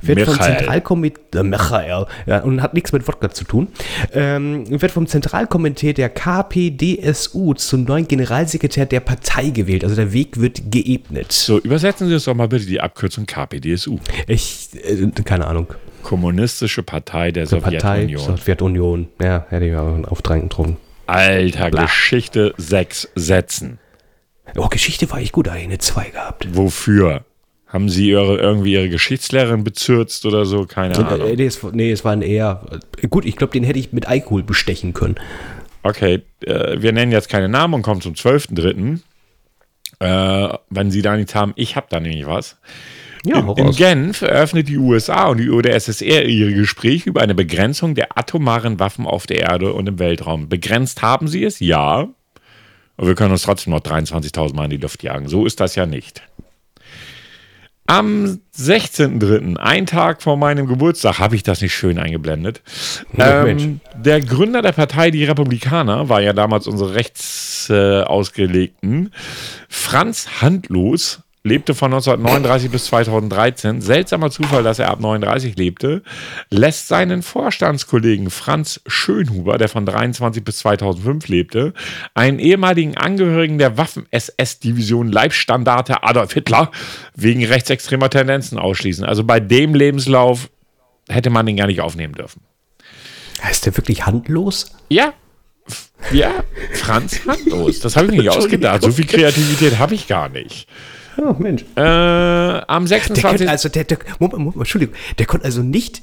wird vom Michael. Zentralkomitee, äh, Michael, ja, und hat nichts mit Wodka zu tun, ähm, wird vom Zentralkomitee der KPDSU zum neuen Generalsekretär der Partei gewählt. Also der Weg wird geebnet. So, übersetzen Sie uns doch mal bitte die Abkürzung KPDSU. Ich, äh, keine Ahnung. Kommunistische Partei der Partei, Sowjetunion. Sowjetunion. Ja, hätte ich mal aufdrängen getrunken. Alter, Geschichte sechs Sätzen. Oh, Geschichte war ich gut, da ich eine 2 gehabt. Wofür? Haben Sie ihre, irgendwie Ihre Geschichtslehrerin bezürzt oder so? Keine Äh, Ahnung. nee, es, nee, es waren eher. äh, Gut, ich glaube, den hätte ich mit Alkohol bestechen können. Okay, äh, wir nennen jetzt keine Namen und kommen zum 12.3. Äh, wenn Sie da nichts haben, ich habe da nämlich was. Ja, In, in Genf eröffnet die USA und die UdSSR ihre Gespräche über eine Begrenzung der atomaren Waffen auf der Erde und im Weltraum. Begrenzt haben sie es? Ja. Aber wir können uns trotzdem noch 23.000 Mal in die Luft jagen. So ist das ja nicht. Am 16.03., ein Tag vor meinem Geburtstag, habe ich das nicht schön eingeblendet. Ja. Ähm, der Gründer der Partei, die Republikaner, war ja damals unsere rechtsausgelegten, äh, ausgelegten, Franz Handlos, lebte von 1939 bis 2013. Seltsamer Zufall, dass er ab 39 lebte, lässt seinen Vorstandskollegen Franz Schönhuber, der von 23 bis 2005 lebte, einen ehemaligen Angehörigen der Waffen-SS-Division Leibstandarte Adolf Hitler wegen rechtsextremer Tendenzen ausschließen. Also bei dem Lebenslauf hätte man den gar nicht aufnehmen dürfen. Heißt der wirklich handlos? Ja. Ja, Franz Handlos. Das habe ich mir nicht ausgedacht. So viel Kreativität habe ich gar nicht. Oh, Mensch. Äh, am Der 26. konnte also, der, der, Moment, Moment, Entschuldigung, der konnte also nicht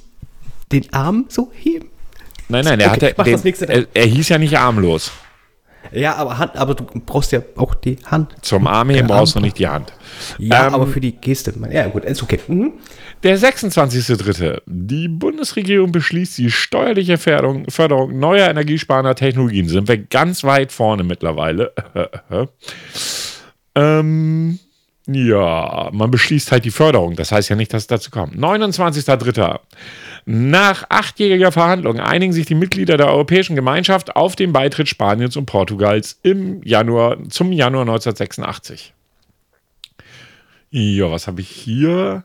den Arm so heben. nein, nein, er, Okay, hatte den, nächste er, er hieß ja nicht armlos. Ja, aber Hand, aber du brauchst ja auch die Hand. Zum Armheben Der brauchst du Arm- nicht die Hand. Ja, Ähm, aber für die Geste. Ja, gut, ist okay. Mhm. Der 26.3. Die Bundesregierung beschließt die steuerliche Förderung, Förderung neuer energiesparender Technologien. Sind wir ganz weit vorne mittlerweile. ähm, ja, man beschließt halt die Förderung. Das heißt ja nicht, dass es dazu kommt. 29.3. Nach achtjähriger Verhandlung einigen sich die Mitglieder der Europäischen Gemeinschaft auf den Beitritt Spaniens und Portugals im Januar, zum Januar 1986. Ja, was habe ich hier?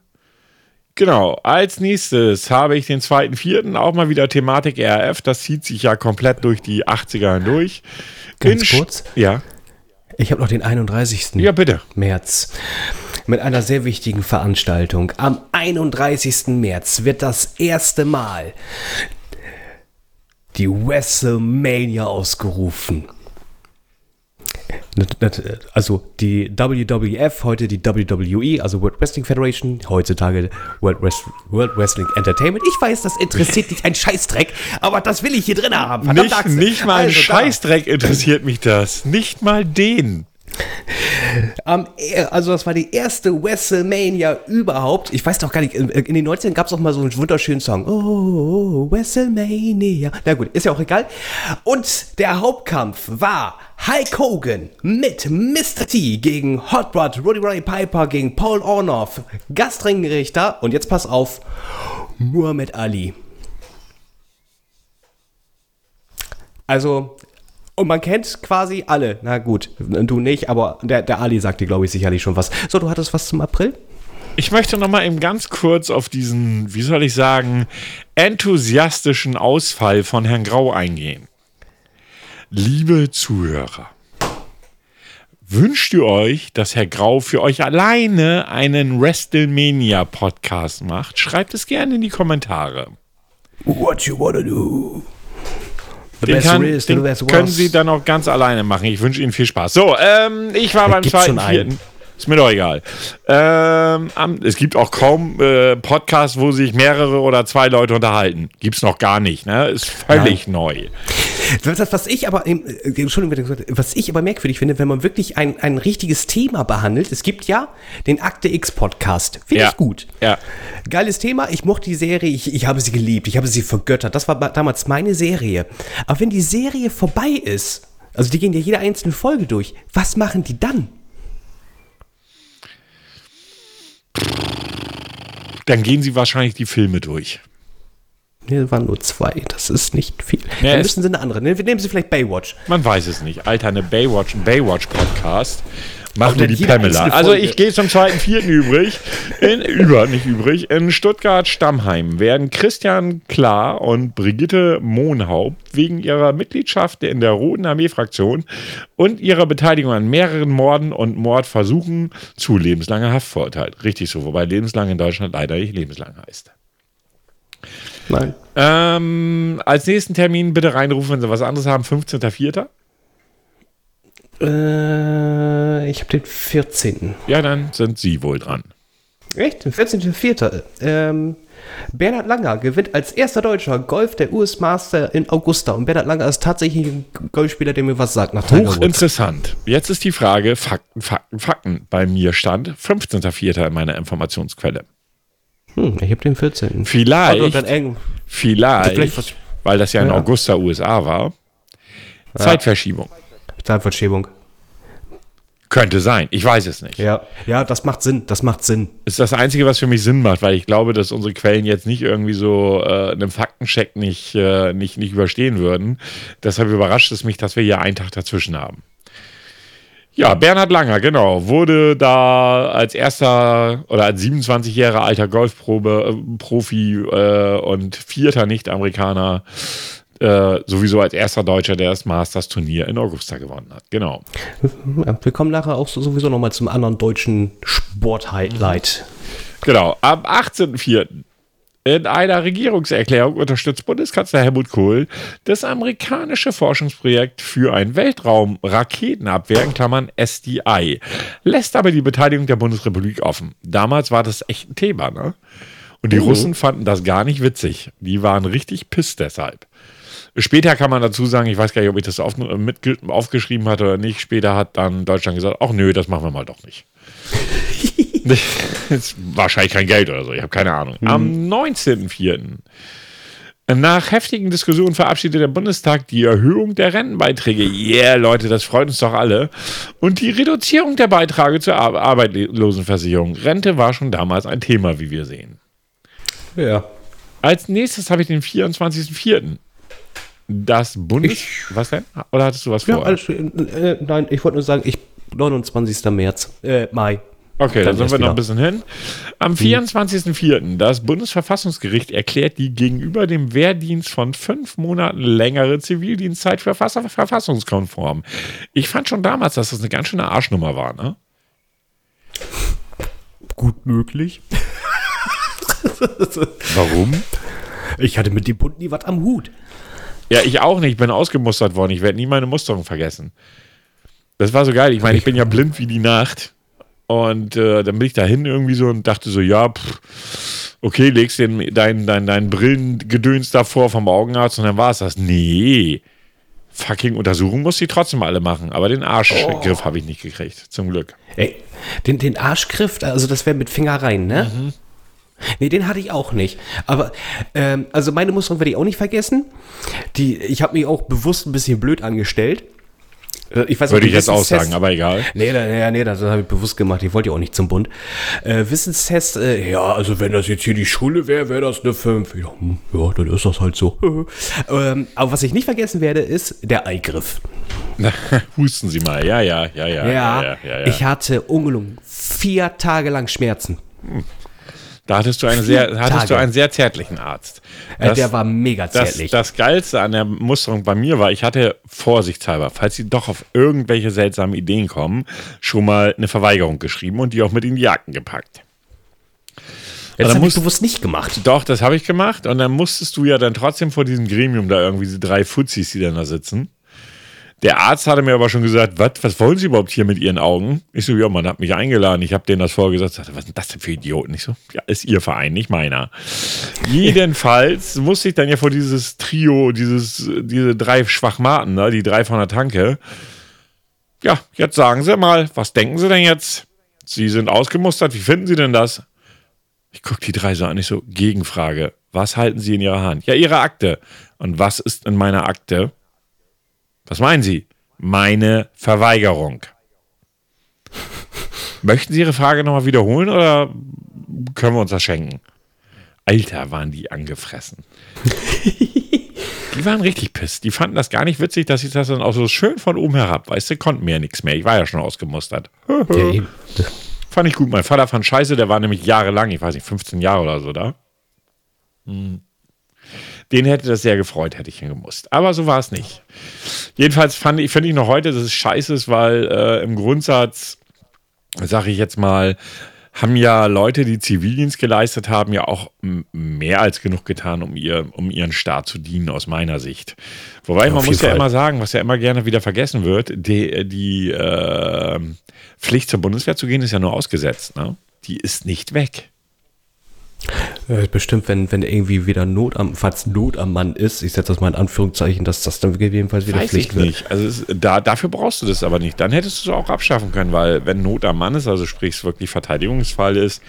Genau, als nächstes habe ich den zweiten, vierten, auch mal wieder Thematik RF. Das zieht sich ja komplett durch die 80er hindurch. Ganz Sch- kurz. Ja, Ich habe noch den 31. ja, bitte. März mit einer sehr wichtigen Veranstaltung. Am 31. März wird das erste Mal die WrestleMania ausgerufen. Also die WWF, heute die WWE, also World Wrestling Federation, heutzutage World, Wrest World Wrestling Entertainment. Ich weiß, das interessiert dich ein Scheißdreck, aber das will ich hier drin haben. Verdammt, Nicht, Axel. nicht mal ein Also da. Scheißdreck interessiert mich das. Nicht mal den. Um, also das war die erste WrestleMania überhaupt. Ich weiß doch gar nicht, in, den 19 gab es auch mal so einen wunderschönen Song. Oh, WrestleMania. Na gut, ist ja auch egal. Und der Hauptkampf war Hulk Hogan mit Mr. T gegen Hot Rod, Roddy Roddy Piper gegen Paul Ornoff, Gastringrichter und jetzt pass auf, Muhammad Ali. Also und man kennt quasi alle. Na gut, du nicht, aber der, der Ali sagt dir, glaube ich, sicherlich schon was. So, du hattest was zum April? Ich möchte noch mal eben ganz kurz auf diesen, wie soll ich sagen, enthusiastischen Ausfall von Herrn Grau eingehen. Liebe Zuhörer, wünscht ihr euch, dass Herr Grau für euch alleine einen WrestleMania-Podcast macht? Schreibt es gerne in die Kommentare. What you wanna do? Den, kann, is, den können Sie dann auch ganz alleine machen. Ich wünsche Ihnen viel Spaß. So, ähm, ich war beim zweiten, vierten. Ist mir doch egal. Ähm, es gibt auch kaum äh, Podcasts, wo sich mehrere oder zwei Leute unterhalten. Gibt es noch gar nicht, ne? Ist völlig ja. neu. Was ich aber, äh, Entschuldigung, was ich aber merkwürdig finde, wenn man wirklich ein, ein richtiges Thema behandelt, es gibt ja den Akte X Podcast. Finde ja. ich gut. Ja. Geiles Thema, ich mochte die Serie, ich, ich habe sie geliebt, ich habe sie vergöttert. Das war damals meine Serie. Aber wenn die Serie vorbei ist, also die gehen ja jede einzelne Folge durch, was machen die dann? Dann gehen sie wahrscheinlich die Filme durch. Nee, waren nur zwei. Das ist nicht viel. Ja, Dann müssen sie eine andere. Nehmen Sie vielleicht Baywatch. Man weiß es nicht. Alter, eine Baywatch, ein Baywatch-Podcast. Machen wir die Pamela. Also ich gehe zum zweiten Vierten übrig. In, über, nicht übrig. In Stuttgart-Stammheim werden Christian Klar und Brigitte Mohnhaupt wegen ihrer Mitgliedschaft in der Roten Armee-Fraktion und ihrer Beteiligung an mehreren Morden und Mordversuchen zu lebenslanger Haft verurteilt. Richtig so, wobei lebenslang in Deutschland leider nicht lebenslang heißt. Nein. Ähm, als nächsten Termin bitte reinrufen, wenn Sie was anderes haben. 15.04. Äh, ich habe den 14. Ja, dann sind Sie wohl dran. Echt? Den 14.04. Ähm, Bernhard Langer gewinnt als erster Deutscher Golf der US Master in Augusta. Und Bernhard Langer ist tatsächlich ein Golfspieler, der mir was sagt nach Hochinteressant. Jetzt ist die Frage, Fakten, Fakten, Fakten. Bei mir stand 15.04. in meiner Informationsquelle. Hm, ich habe den 14. Vielleicht, also vielleicht, vielleicht weil das ja in ja. Augusta, USA war, ja. Zeitverschiebung. Zeitverschiebung. Könnte sein, ich weiß es nicht. Ja, ja, das macht Sinn, das macht Sinn. Ist das Einzige, was für mich Sinn macht, weil ich glaube, dass unsere Quellen jetzt nicht irgendwie so äh, einen Faktencheck nicht, äh, nicht, nicht überstehen würden. Deshalb überrascht es mich, dass wir hier einen Tag dazwischen haben. Ja, Bernhard Langer, genau, wurde da als erster oder als 27-jähriger alter Golfprofi äh, und vierter Nicht-Amerikaner äh, sowieso als erster Deutscher, der das Masters-Turnier in Augusta gewonnen hat. Genau. Wir kommen nachher auch sowieso nochmal zum anderen deutschen Sport-Highlight. Genau, am 18.04. In einer Regierungserklärung unterstützt Bundeskanzler Helmut Kohl das amerikanische Forschungsprojekt für ein Weltraum-Raketenabwehr in Klammern SDI, lässt aber die Beteiligung der Bundesrepublik offen. Damals war das echt ein Thema, ne? Und die mhm. Russen fanden das gar nicht witzig. Die waren richtig piss deshalb. Später kann man dazu sagen, ich weiß gar nicht, ob ich das auf, mit, aufgeschrieben hatte oder nicht. Später hat dann Deutschland gesagt, ach nö, das machen wir mal doch nicht. wahrscheinlich kein Geld oder so, ich habe keine Ahnung. Mhm. Am 19.04. Nach heftigen Diskussionen verabschiedet der Bundestag die Erhöhung der Rentenbeiträge. Yeah, Leute, das freut uns doch alle. Und die Reduzierung der Beiträge zur Ar Arbeitslosenversicherung. Rente war schon damals ein Thema, wie wir sehen. Ja. Als nächstes habe ich den 24.04. Das Bundes... Ich, was denn? Oder hattest du was vor? Ja, alles, äh, nein, ich wollte nur sagen, ich 29. März, äh, Mai. Okay, dann, dann sind wir noch ein bisschen hin. Am 24.04. Hm. das Bundesverfassungsgericht erklärt die gegenüber dem Wehrdienst von fünf Monaten längere Zivildienstzeit für verfassungskonform. Ich fand schon damals, dass das eine ganz schöne Arschnummer war, ne? Gut möglich. Warum? Ich hatte mit dem Bund nie was am Hut. Ja, ich auch nicht. Ich bin ausgemustert worden. Ich werde nie meine Musterung vergessen. Das war so geil. Ich meine, ich bin ja blind wie die Nacht. Und äh, dann bin ich dahin irgendwie so und dachte so, ja, pff, okay, legst den, dein, dein, dein Brillengedöns davor vom Augenarzt und dann war es das. Nee. fucking Untersuchung muss ich trotzdem alle machen. Aber den Arschgriff habe ich nicht gekriegt, zum Glück. Ey, den, den Arschgriff, also das wäre mit Finger rein, ne? Mhm. Nee, den hatte ich auch nicht. Aber, ähm, also meine Musterung werde ich auch nicht vergessen. Die, ich habe mich auch bewusst ein bisschen blöd angestellt. Äh, Ich weiß Würde ich jetzt auch sagen, aber egal. Nee, nee, nee, das habe ich bewusst gemacht. Ich wollte ja auch nicht zum Bund. Äh, Wissenstest, äh, ja, also wenn das jetzt hier die Schule wäre, wäre das eine 5. Ja, hm, ja, dann ist das halt so. ähm, aber was ich nicht vergessen werde, ist der Eingriff. Husten Sie mal. Ja, ja, ja, ja. Ja, ja, ja, ja, ja. ich hatte ungelungen vier Tage lang Schmerzen. Da hattest du, eine sehr, hattest du einen sehr zärtlichen Arzt. Äh, der war mega das, zärtlich. das Geilste an der Musterung bei mir war, ich hatte vorsichtshalber, falls sie doch auf irgendwelche seltsamen Ideen kommen, schon mal eine Verweigerung geschrieben und die auch mit in die Akten gepackt. das dann habe ich bewusst nicht gemacht. Doch, das habe ich gemacht und dann musstest du ja dann trotzdem vor diesem Gremium da irgendwie diese drei Fuzis, die dann da sitzen. Der Arzt hatte mir aber schon gesagt, was, wollen Sie überhaupt hier mit Ihren Augen? Ich so, ja, man hat mich eingeladen. Ich habe denen das vorgesagt. Sagte, was sind das denn für Idioten? Ich so, ja, ist Ihr Verein, nicht meiner. Jedenfalls musste ich dann ja vor dieses Trio, dieses, diese drei Schwachmaten, ne, die drei von der Tanke. Ja, jetzt sagen Sie mal, was denken Sie denn jetzt? Sie sind ausgemustert, wie finden Sie denn das? Ich gucke die drei so an, ich so, Gegenfrage. Was halten Sie in Ihrer Hand? Ja, Ihre Akte. Und was ist in meiner Akte? Was meinen Sie? Meine Verweigerung. Möchten Sie Ihre Frage nochmal wiederholen oder können wir uns das schenken? Alter, waren die angefressen. die waren richtig piss. Die fanden das gar nicht witzig, dass ich das dann auch so schön von oben herab, weißt du, konnten mir ja nichts mehr. Ich war ja schon ausgemustert. Ja. Fand ich gut. Mein Vater fand scheiße, der war nämlich jahrelang, ich weiß nicht, 15 Jahre oder so da. Hm. Den hätte das sehr gefreut, hätte ich ihn gemusst. Aber so war es nicht. Jedenfalls fand ich, finde ich noch heute, dass es scheiße ist, weil äh, im Grundsatz, sage ich jetzt mal, haben ja Leute, die Zivildienst geleistet haben, ja auch mehr als genug getan, um, ihr, um ihren Staat zu dienen, aus meiner Sicht. Wobei, man auf muss jeden ja Fall. immer sagen, was ja immer gerne wieder vergessen wird, die, die äh, Pflicht zur Bundeswehr zu gehen, ist ja nur ausgesetzt. Ne? Die ist nicht weg. Äh, bestimmt, wenn, wenn irgendwie wieder Not am, falls Not am Mann ist, ich setze das mal in Anführungszeichen, dass das dann jedenfalls wieder Weiß Pflicht ich wird. nicht. Also es, da, dafür brauchst du das aber nicht. Dann hättest du es auch abschaffen können, weil wenn Not am Mann ist, also sprich es wirklich Verteidigungsfall ist,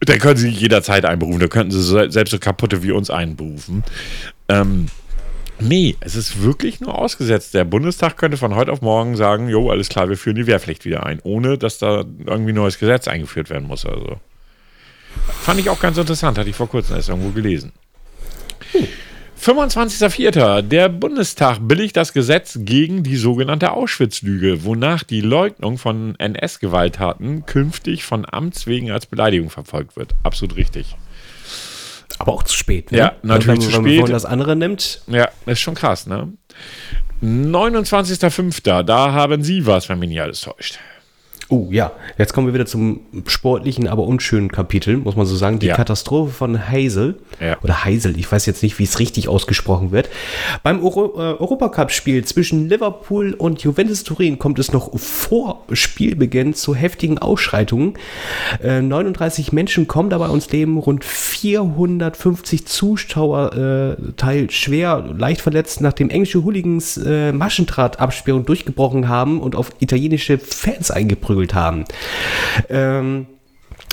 dann können sie jederzeit einberufen. Da könnten sie selbst so kaputte wie uns einberufen. Ähm, nee, es ist wirklich nur ausgesetzt. Der Bundestag könnte von heute auf morgen sagen, jo, alles klar, wir führen die Wehrpflicht wieder ein, ohne dass da irgendwie ein neues Gesetz eingeführt werden muss. Also. Fand ich auch ganz interessant, hatte ich vor kurzem erst irgendwo gelesen. 25.04. Der Bundestag billigt das Gesetz gegen die sogenannte Auschwitz-Lüge, wonach die Leugnung von NS-Gewalttaten künftig von Amts wegen als Beleidigung verfolgt wird. Absolut richtig. Aber auch zu spät. Ne? Ja, natürlich wenn, zu wenn, spät. Wenn man das andere nimmt, Ja, ist schon krass, ne? 29.05. Da haben Sie was, wenn mich nicht alles täuscht. Oh ja, jetzt kommen wir wieder zum sportlichen, aber unschönen Kapitel, muss man so sagen. Die Ja. Katastrophe von Heisel. Ja. Oder Heisel, ich weiß jetzt nicht, wie es richtig ausgesprochen wird. Beim Euro, äh, Europacup-Spiel zwischen Liverpool und Juventus Turin kommt es noch vor Spielbeginn zu heftigen Ausschreitungen. Äh, 39 Menschen kommen dabei ums Leben, rund 450 Zuschauer äh, teils schwer, leicht verletzt, nachdem englische Hooligans äh, Maschendrahtabsperrung durchgebrochen haben und auf italienische Fans eingeprügelt haben. Ähm,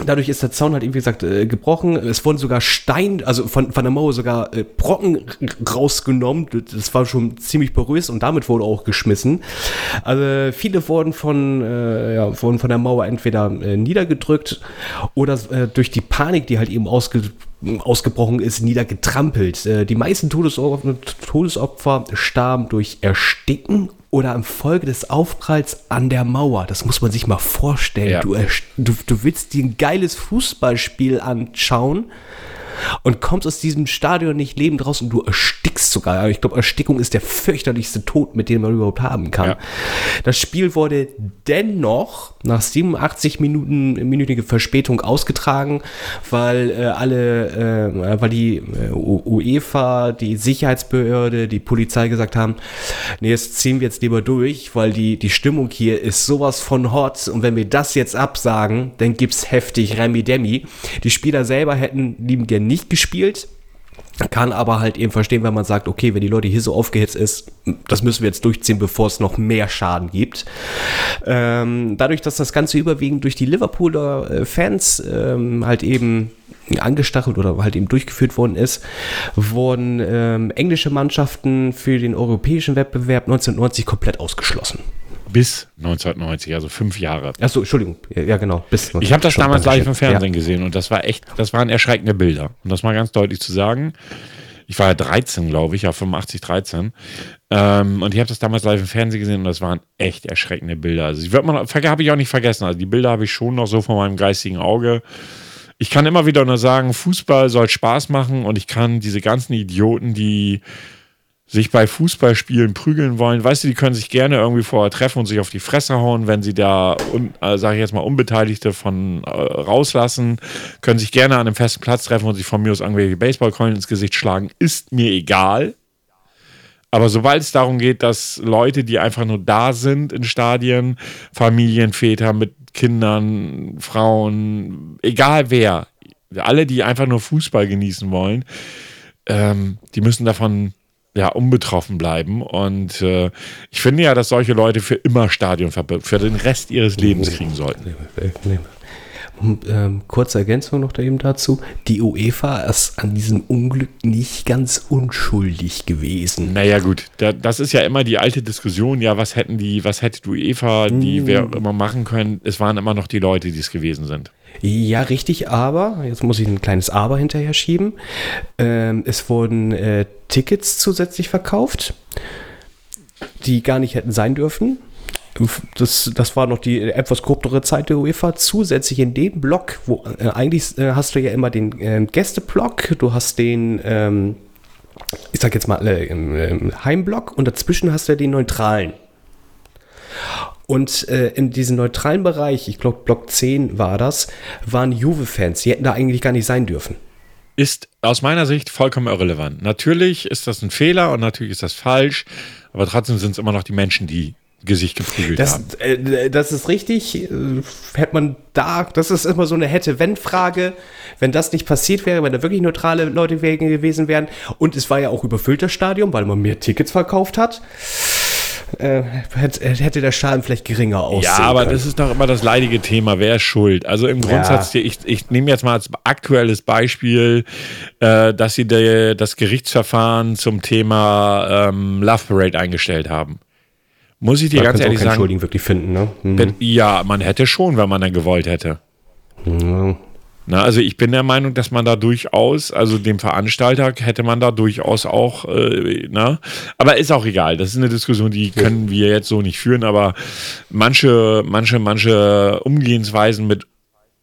Dadurch ist der Zaun halt, wie gesagt, äh, gebrochen. Es wurden sogar Stein, also von, von der Mauer sogar äh, Brocken rausgenommen. Das war schon ziemlich porös und damit wurde auch geschmissen. Also viele wurden von, äh, ja, wurden von der Mauer entweder äh, niedergedrückt oder äh, durch die Panik, die halt eben ausge, ausgebrochen ist, niedergetrampelt. Äh, die meisten Todesopfer, starben durch Ersticken oder infolge des Aufpralls an der Mauer. Das muss man sich mal vorstellen. Ja. Du, du, du willst dir ein geiles Fußballspiel anschauen und kommst aus diesem Stadion nicht lebend raus und du erstickst sogar. Ich glaube, Erstickung ist der fürchterlichste Tod, mit dem man überhaupt haben kann. Ja. Das Spiel wurde dennoch nach 87 Minuten minütige Verspätung ausgetragen, weil äh, alle, äh, weil die äh, UEFA, die Sicherheitsbehörde, die Polizei gesagt haben, nee, das ziehen wir jetzt lieber durch, weil die, die Stimmung hier ist sowas von hot und wenn wir das jetzt absagen, dann gibt's heftig Remi Demi. Die Spieler selber hätten lieben gern nicht gespielt. Kann aber halt eben verstehen, wenn man sagt, okay, wenn die Leute hier so aufgehitzt ist, das müssen wir jetzt durchziehen, bevor es noch mehr Schaden gibt. Ähm, dadurch, dass das Ganze überwiegend durch die Liverpooler äh, Fans ähm, halt eben angestachelt oder halt eben durchgeführt worden ist, wurden ähm, englische Mannschaften für den europäischen Wettbewerb 1990 komplett ausgeschlossen. Bis 1990, also fünf Jahre. Achso, Entschuldigung, ja, genau. Bis ich habe das damals live im Fernsehen ja. gesehen und das war echt, das waren erschreckende Bilder. Um das mal ganz deutlich zu sagen. Ich war ja 13, glaube ich, ja 85, 13. Ähm, und ich habe das damals live im Fernsehen gesehen und das waren echt erschreckende Bilder. Also die wird man, habe ich auch nicht vergessen. Also die Bilder habe ich schon noch so vor meinem geistigen Auge. Ich kann immer wieder nur sagen, Fußball soll Spaß machen und ich kann diese ganzen Idioten, die sich bei Fußballspielen prügeln wollen, weißt du, die können sich gerne irgendwie vorher treffen und sich auf die Fresse hauen, wenn sie da, äh, sage ich jetzt mal, Unbeteiligte von äh, rauslassen, können sich gerne an einem festen Platz treffen und sich von mir aus irgendwelche Baseballkeulen ins Gesicht schlagen, ist mir egal. Aber sobald es darum geht, dass Leute, die einfach nur da sind in Stadien, Familienväter mit Kindern, Frauen, egal wer, alle, die einfach nur Fußball genießen wollen, ähm, die müssen davon ja, unbetroffen bleiben. Und äh, ich finde ja, dass solche Leute für immer Stadionverbot für den Rest ihres Lebens kriegen sollten. Ähm, kurze Ergänzung noch da eben dazu. Die UEFA ist an diesem Unglück nicht ganz unschuldig gewesen. Naja, gut, da, das ist ja immer die alte Diskussion. Ja, was hätten die, was hätte die UEFA, die mm. wer immer machen können? Es waren immer noch die Leute, die es gewesen sind. Ja, richtig, aber, jetzt muss ich ein kleines Aber hinterher schieben. Ähm, es wurden äh, Tickets zusätzlich verkauft, die gar nicht hätten sein dürfen. Das, das war noch die etwas korruptere Zeit der UEFA. Zusätzlich in dem Block, wo äh, eigentlich äh, hast du ja immer den äh, Gästeblock, du hast den, ähm, ich sag jetzt mal, äh, Heimblock und dazwischen hast du ja den neutralen. Und äh, in diesem neutralen Bereich, ich glaube Block 10 war das, waren Juve-Fans. Die hätten da eigentlich gar nicht sein dürfen. Ist aus meiner Sicht vollkommen irrelevant. Natürlich ist das ein Fehler und natürlich ist das falsch, aber trotzdem sind es immer noch die Menschen, die Gesicht geprügelt das, haben. Äh, das ist richtig. Äh, hätte man da, das ist immer so eine Hätte-Wenn-Frage. Wenn das nicht passiert wäre, wenn da wirklich neutrale Leute gewesen wären und es war ja auch überfülltes Stadion, weil man mehr Tickets verkauft hat äh, hätte der Schaden vielleicht geringer aussehen Ja, aber können. das ist doch immer das leidige Thema. Wer ist schuld? Also im Grundsatz, ja. ich, ich nehme jetzt mal als aktuelles Beispiel, äh, dass sie de, das Gerichtsverfahren zum Thema ähm, Love Parade eingestellt haben. Muss ich dir man ganz ehrlich sagen. Schuldigen wirklich finden, ne? Mhm. Ja, man hätte schon, wenn man dann gewollt hätte. Mhm. Na, also ich bin der Meinung, dass man da durchaus, also dem Veranstalter hätte man da durchaus auch, äh, na, aber ist auch egal. Das ist eine Diskussion, die können wir jetzt so nicht führen, aber manche, manche, manche Umgehensweisen mit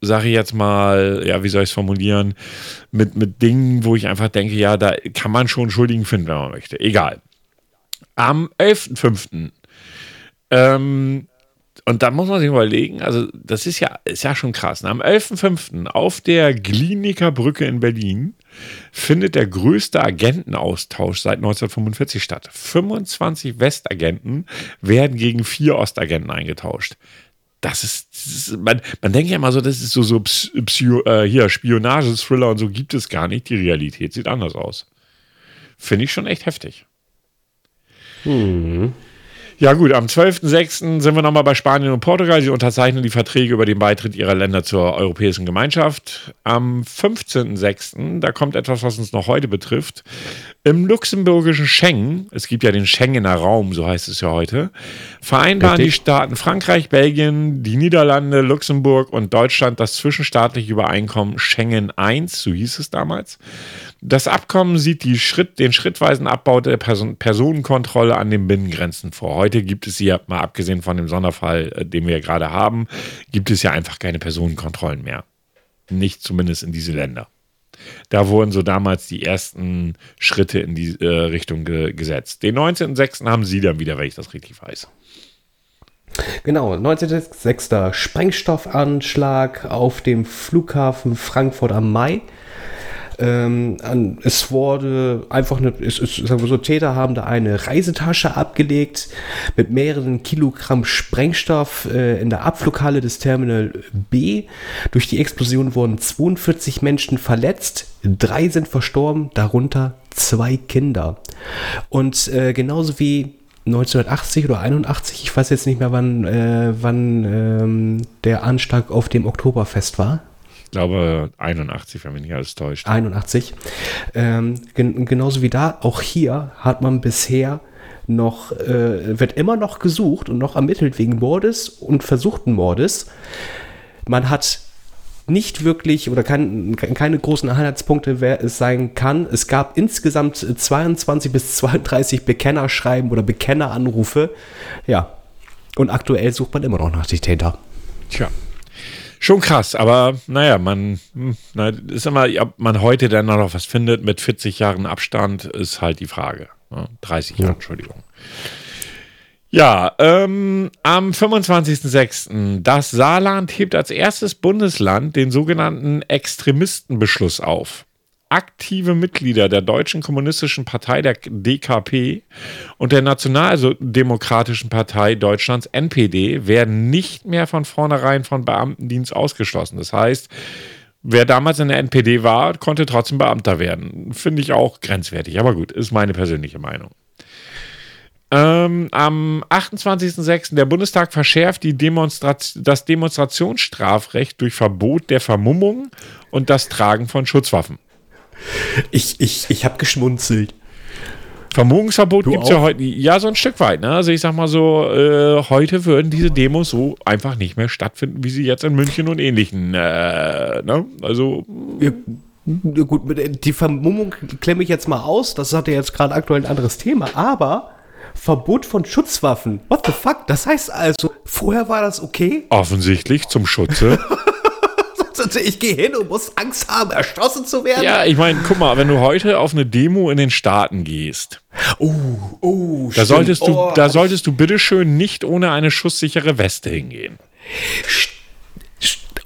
sag ich jetzt mal, ja, wie soll ich es formulieren, mit, mit Dingen, wo ich einfach denke, ja, da kann man schon Schuldigen finden, wenn man möchte. Egal. Am 11.05. Ähm, und da muss man sich überlegen, also das ist ja, ist ja schon krass. Am 11.05. auf der Gliniker Brücke in Berlin findet der größte Agentenaustausch seit 1945 statt. 25 Westagenten werden gegen vier Ostagenten eingetauscht. Das ist, das ist man, man, denkt ja immer so, das ist so, so äh, hier, Spionage-Thriller und so gibt es gar nicht. Die Realität sieht anders aus. Finde ich schon echt heftig. Hm. Ja gut, am 12.06. sind wir nochmal bei Spanien und Portugal. Sie unterzeichnen die Verträge über den Beitritt ihrer Länder zur Europäischen Gemeinschaft. Am 15.06., da kommt etwas, was uns noch heute betrifft. Im luxemburgischen Schengen, es gibt ja den Schengener Raum, so heißt es ja heute, vereinbaren Richtig. die Staaten Frankreich, Belgien, die Niederlande, Luxemburg und Deutschland das zwischenstaatliche Übereinkommen Schengen I, so hieß es damals. Das Abkommen sieht Schritt, den schrittweisen Abbau der Person Personenkontrolle an den Binnengrenzen vor. Heute gibt es ja, mal abgesehen von dem Sonderfall, äh, den wir gerade haben, gibt es ja einfach keine Personenkontrollen mehr. Nicht zumindest in diese Länder. Da wurden so damals die ersten Schritte in die äh, Richtung ge gesetzt. Den 19.06. haben Sie dann wieder, wenn ich das richtig weiß. Genau, 19.06. Sprengstoffanschlag auf dem Flughafen Frankfurt am Main. Ähm, es wurde einfach eine, es, es, sagen wir so, Täter haben da eine Reisetasche abgelegt mit mehreren Kilogramm Sprengstoff äh, in der Abflughalle des Terminal B. Durch die Explosion wurden 42 Menschen verletzt, drei sind verstorben, darunter zwei Kinder. Und äh, genauso wie 1980 oder 81, ich weiß jetzt nicht mehr, wann, äh, wann ähm, der Anschlag auf dem Oktoberfest war. Ich glaube 81, wenn mich nicht alles täuscht. 81. Ähm, gen genauso wie da, auch hier hat man bisher noch, äh, wird immer noch gesucht und noch ermittelt wegen Mordes und versuchten Mordes. Man hat nicht wirklich oder kein, keine großen Anhaltspunkte, wer es sein kann. Es gab insgesamt 22 bis 32 Bekennerschreiben oder Bekenneranrufe. Ja. Und aktuell sucht man immer noch nach den Täter. Tja. Schon krass, aber naja, man hm, na, ist immer, ob man heute dann noch was findet mit 40 Jahren Abstand, ist halt die Frage. 30 Jahre, ja. Entschuldigung. Ja, ähm, am 25.06. Das Saarland hebt als erstes Bundesland den sogenannten Extremistenbeschluss auf. Aktive Mitglieder der Deutschen Kommunistischen Partei, der DKP, und der Nationaldemokratischen Partei Deutschlands, NPD, werden nicht mehr von vornherein von Beamtendienst ausgeschlossen. Das heißt, wer damals in der NPD war, konnte trotzdem Beamter werden. Finde ich auch grenzwertig, aber gut, ist meine persönliche Meinung. Ähm, am 28.06. der Bundestag verschärft die Demonstrat das Demonstrationsstrafrecht durch Verbot der Vermummung und das Tragen von Schutzwaffen. Ich, ich, ich habe geschmunzelt. Vermummungsverbot gibt es ja heute, ja, so ein Stück weit. Ne? Also ich sag mal so, äh, heute würden diese Demos so einfach nicht mehr stattfinden, wie sie jetzt in München und ähnlichen. Äh, ne? Also. Ja, gut, die Vermummung klemme ich jetzt mal aus. Das hat ja jetzt gerade aktuell ein anderes Thema. Aber Verbot von Schutzwaffen. What the fuck? Das heißt also, vorher war das okay? Offensichtlich zum Schutze. ich gehe hin und muss Angst haben, erschossen zu werden. Ja, ich meine, guck mal, wenn du heute auf eine Demo in den Staaten gehst, oh, oh, da solltest du, oh. da solltest du bitteschön nicht ohne eine schusssichere Weste hingehen.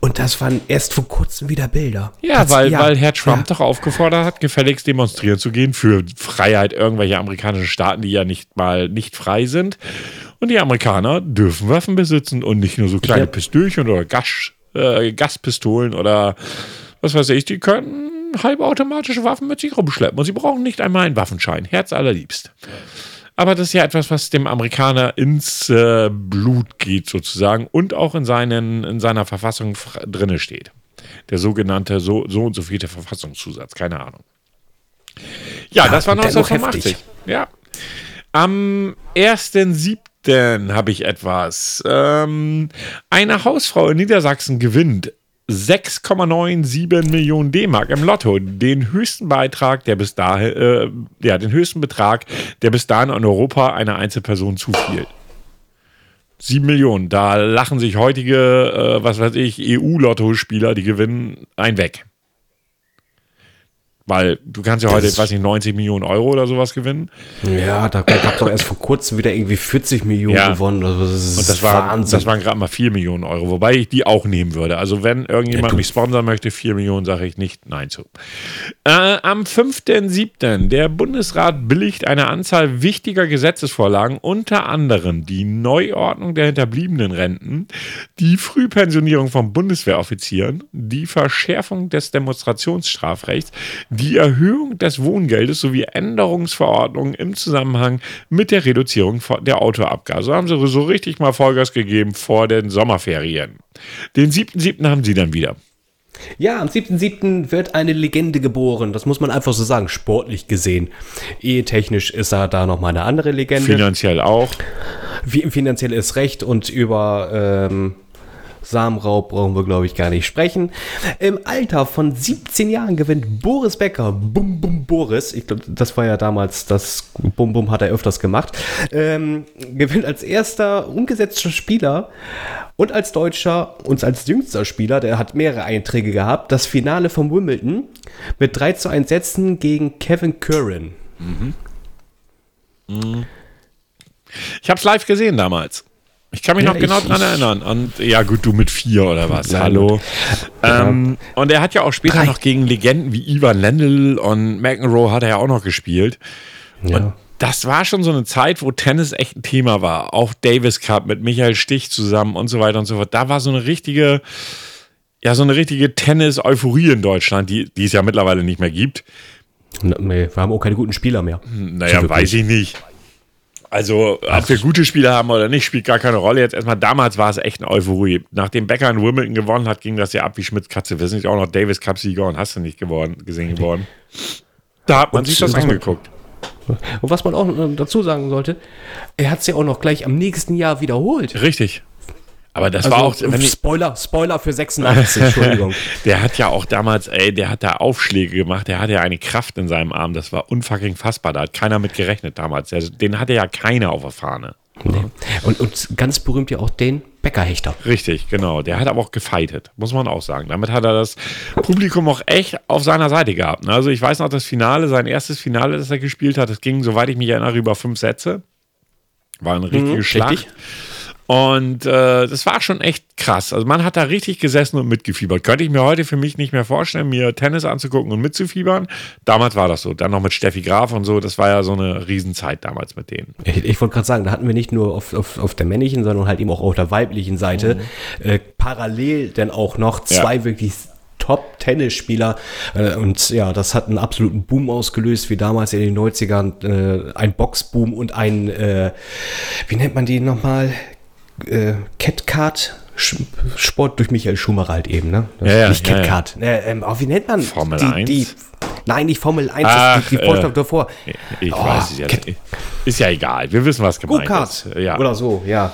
Und das waren erst vor kurzem wieder Bilder. Ja, weil, ja, weil Herr Trump ja. doch aufgefordert hat, gefälligst demonstrieren zu gehen für Freiheit irgendwelcher amerikanischen Staaten, die ja nicht mal nicht frei sind. Und die Amerikaner dürfen Waffen besitzen und nicht nur so kleine ja. Pistölchen oder Gas, äh, Gaspistolen oder was weiß ich. Die können halbautomatische Waffen mit sich rumschleppen und sie brauchen nicht einmal einen Waffenschein. Herz allerliebst. Aber das ist ja etwas, was dem Amerikaner ins äh, Blut geht sozusagen und auch in, seinen, in seiner Verfassung drinne steht. Der sogenannte so, so und so viele Verfassungszusatz, keine Ahnung. Ja, ja das war 1985. Ja. Am 1.7. habe ich etwas. Ähm, eine Hausfrau in Niedersachsen gewinnt 6,97 Millionen D-Mark im Lotto, den höchsten Beitrag, der bis dahin, äh, ja, den höchsten Betrag, der bis dahin in Europa einer Einzelperson zufiel. 7 Millionen, da lachen sich heutige, äh, was weiß ich, EU-Lotto-Spieler, die gewinnen, ein weg. Weil du kannst ja heute, das weiß nicht, 90 Millionen Euro oder sowas gewinnen. Ja, da gab doch erst vor kurzem wieder irgendwie 40 Millionen ja. gewonnen. Also das Und das, war, Wahnsinn. das waren gerade mal 4 Millionen Euro, wobei ich die auch nehmen würde. Also wenn irgendjemand ja, mich sponsern möchte, 4 Millionen sage ich nicht Nein zu. Äh, am 5.7. der Bundesrat billigt eine Anzahl wichtiger Gesetzesvorlagen, unter anderem die Neuordnung der hinterbliebenen Renten, die Frühpensionierung von Bundeswehroffizieren, die Verschärfung des Demonstrationsstrafrechts, die Erhöhung des Wohngeldes sowie Änderungsverordnungen im Zusammenhang mit der Reduzierung der Autoabgase. Haben sie so richtig mal Vollgas gegeben vor den Sommerferien. Den 7.7. haben sie dann wieder. Ja, am 7.7. wird eine Legende geboren. Das muss man einfach so sagen, sportlich gesehen. Ehetechnisch ist er da nochmal eine andere Legende. Finanziell auch. Finanziell ist recht und über ähm, Samenraub brauchen wir, glaube ich, gar nicht sprechen. Im Alter von 17 Jahren gewinnt Boris Becker, Bum Bum Boris, ich glaube, das war ja damals, das Bum Bum hat er öfters gemacht, ähm, gewinnt als erster umgesetzter Spieler und als Deutscher und als jüngster Spieler, der hat mehrere Einträge gehabt, das Finale von Wimbledon mit 3 zu 1 Sätzen gegen Kevin Curran. Mhm. Mhm. Ich habe es live gesehen damals. Ich kann mich ja, noch genau ich, dran erinnern. Und ja, gut, du mit vier oder was? Nein, Hallo. Ähm, und er hat ja auch später Drei. noch gegen Legenden wie Ivan Lendl und McEnroe hat er ja auch noch gespielt. Ja. Und das war schon so eine Zeit, wo Tennis echt ein Thema war. Auch Davis Cup mit Michael Stich zusammen und so weiter und so fort. Da war so eine richtige, ja, so eine richtige Tennis-Euphorie in Deutschland, die, die es ja mittlerweile nicht mehr gibt. Nee, wir haben auch keine guten Spieler mehr. Naja, weiß ich nicht. Also, ob wir gute Spieler haben oder nicht, spielt gar keine Rolle. Jetzt erstmal, damals war es echt eine Euphorie. Nachdem Becker in Wimbledon gewonnen hat, ging das ja ab wie Schmitz Katze. Wir sind ja auch noch Davis Cup-Sieger und hast du nicht geworden, gesehen geworden. Da hat man und sich das angeguckt. Und was man auch dazu sagen sollte, er hat es ja auch noch gleich am nächsten Jahr wiederholt. Richtig. Aber das also, war auch. Spoiler, Spoiler für 86, Entschuldigung. der hat ja auch damals, ey, der hat da Aufschläge gemacht, der hatte ja eine Kraft in seinem Arm, das war unfucking fassbar. Da hat keiner mit gerechnet damals. Also, den hatte ja keiner auf der Fahne. Nee. Und, und ganz berühmt ja auch den Bäckerhechter. Richtig, genau. Der hat aber auch gefeitet, muss man auch sagen. Damit hat er das Publikum auch echt auf seiner Seite gehabt. Ne? Also ich weiß noch, das Finale, sein erstes Finale, das er gespielt hat, das ging, soweit ich mich erinnere, über fünf Sätze. War eine richtige mhm, Schlacht. Richtig. Und äh, das war schon echt krass. Also man hat da richtig gesessen und mitgefiebert. Könnte ich mir heute für mich nicht mehr vorstellen, mir Tennis anzugucken und mitzufiebern. Damals war das so. Dann noch mit Steffi Graf und so. Das war ja so eine Riesenzeit damals mit denen. Ich, ich wollte gerade sagen, da hatten wir nicht nur auf, auf, auf der männlichen, sondern halt eben auch auf der weiblichen Seite mhm. äh, parallel denn auch noch zwei ja. wirklich Top-Tennisspieler. Äh, und ja, das hat einen absoluten Boom ausgelöst, wie damals in den 90ern. Äh, ein Boxboom und ein, äh, wie nennt man die nochmal? Äh, Catcard Sport durch Michael Schumacher halt eben, ne? Ja, ja, nicht Catcard. Ja, ja. Äh, ähm, wie nennt man Formel die, 1? Die, nein, nicht Formel 1, Ach, die, die Vorstellung äh, davor. Ich oh, weiß es ja nicht. Ist ja egal, wir wissen, was gemeint ist. Ja. Oder so, ja.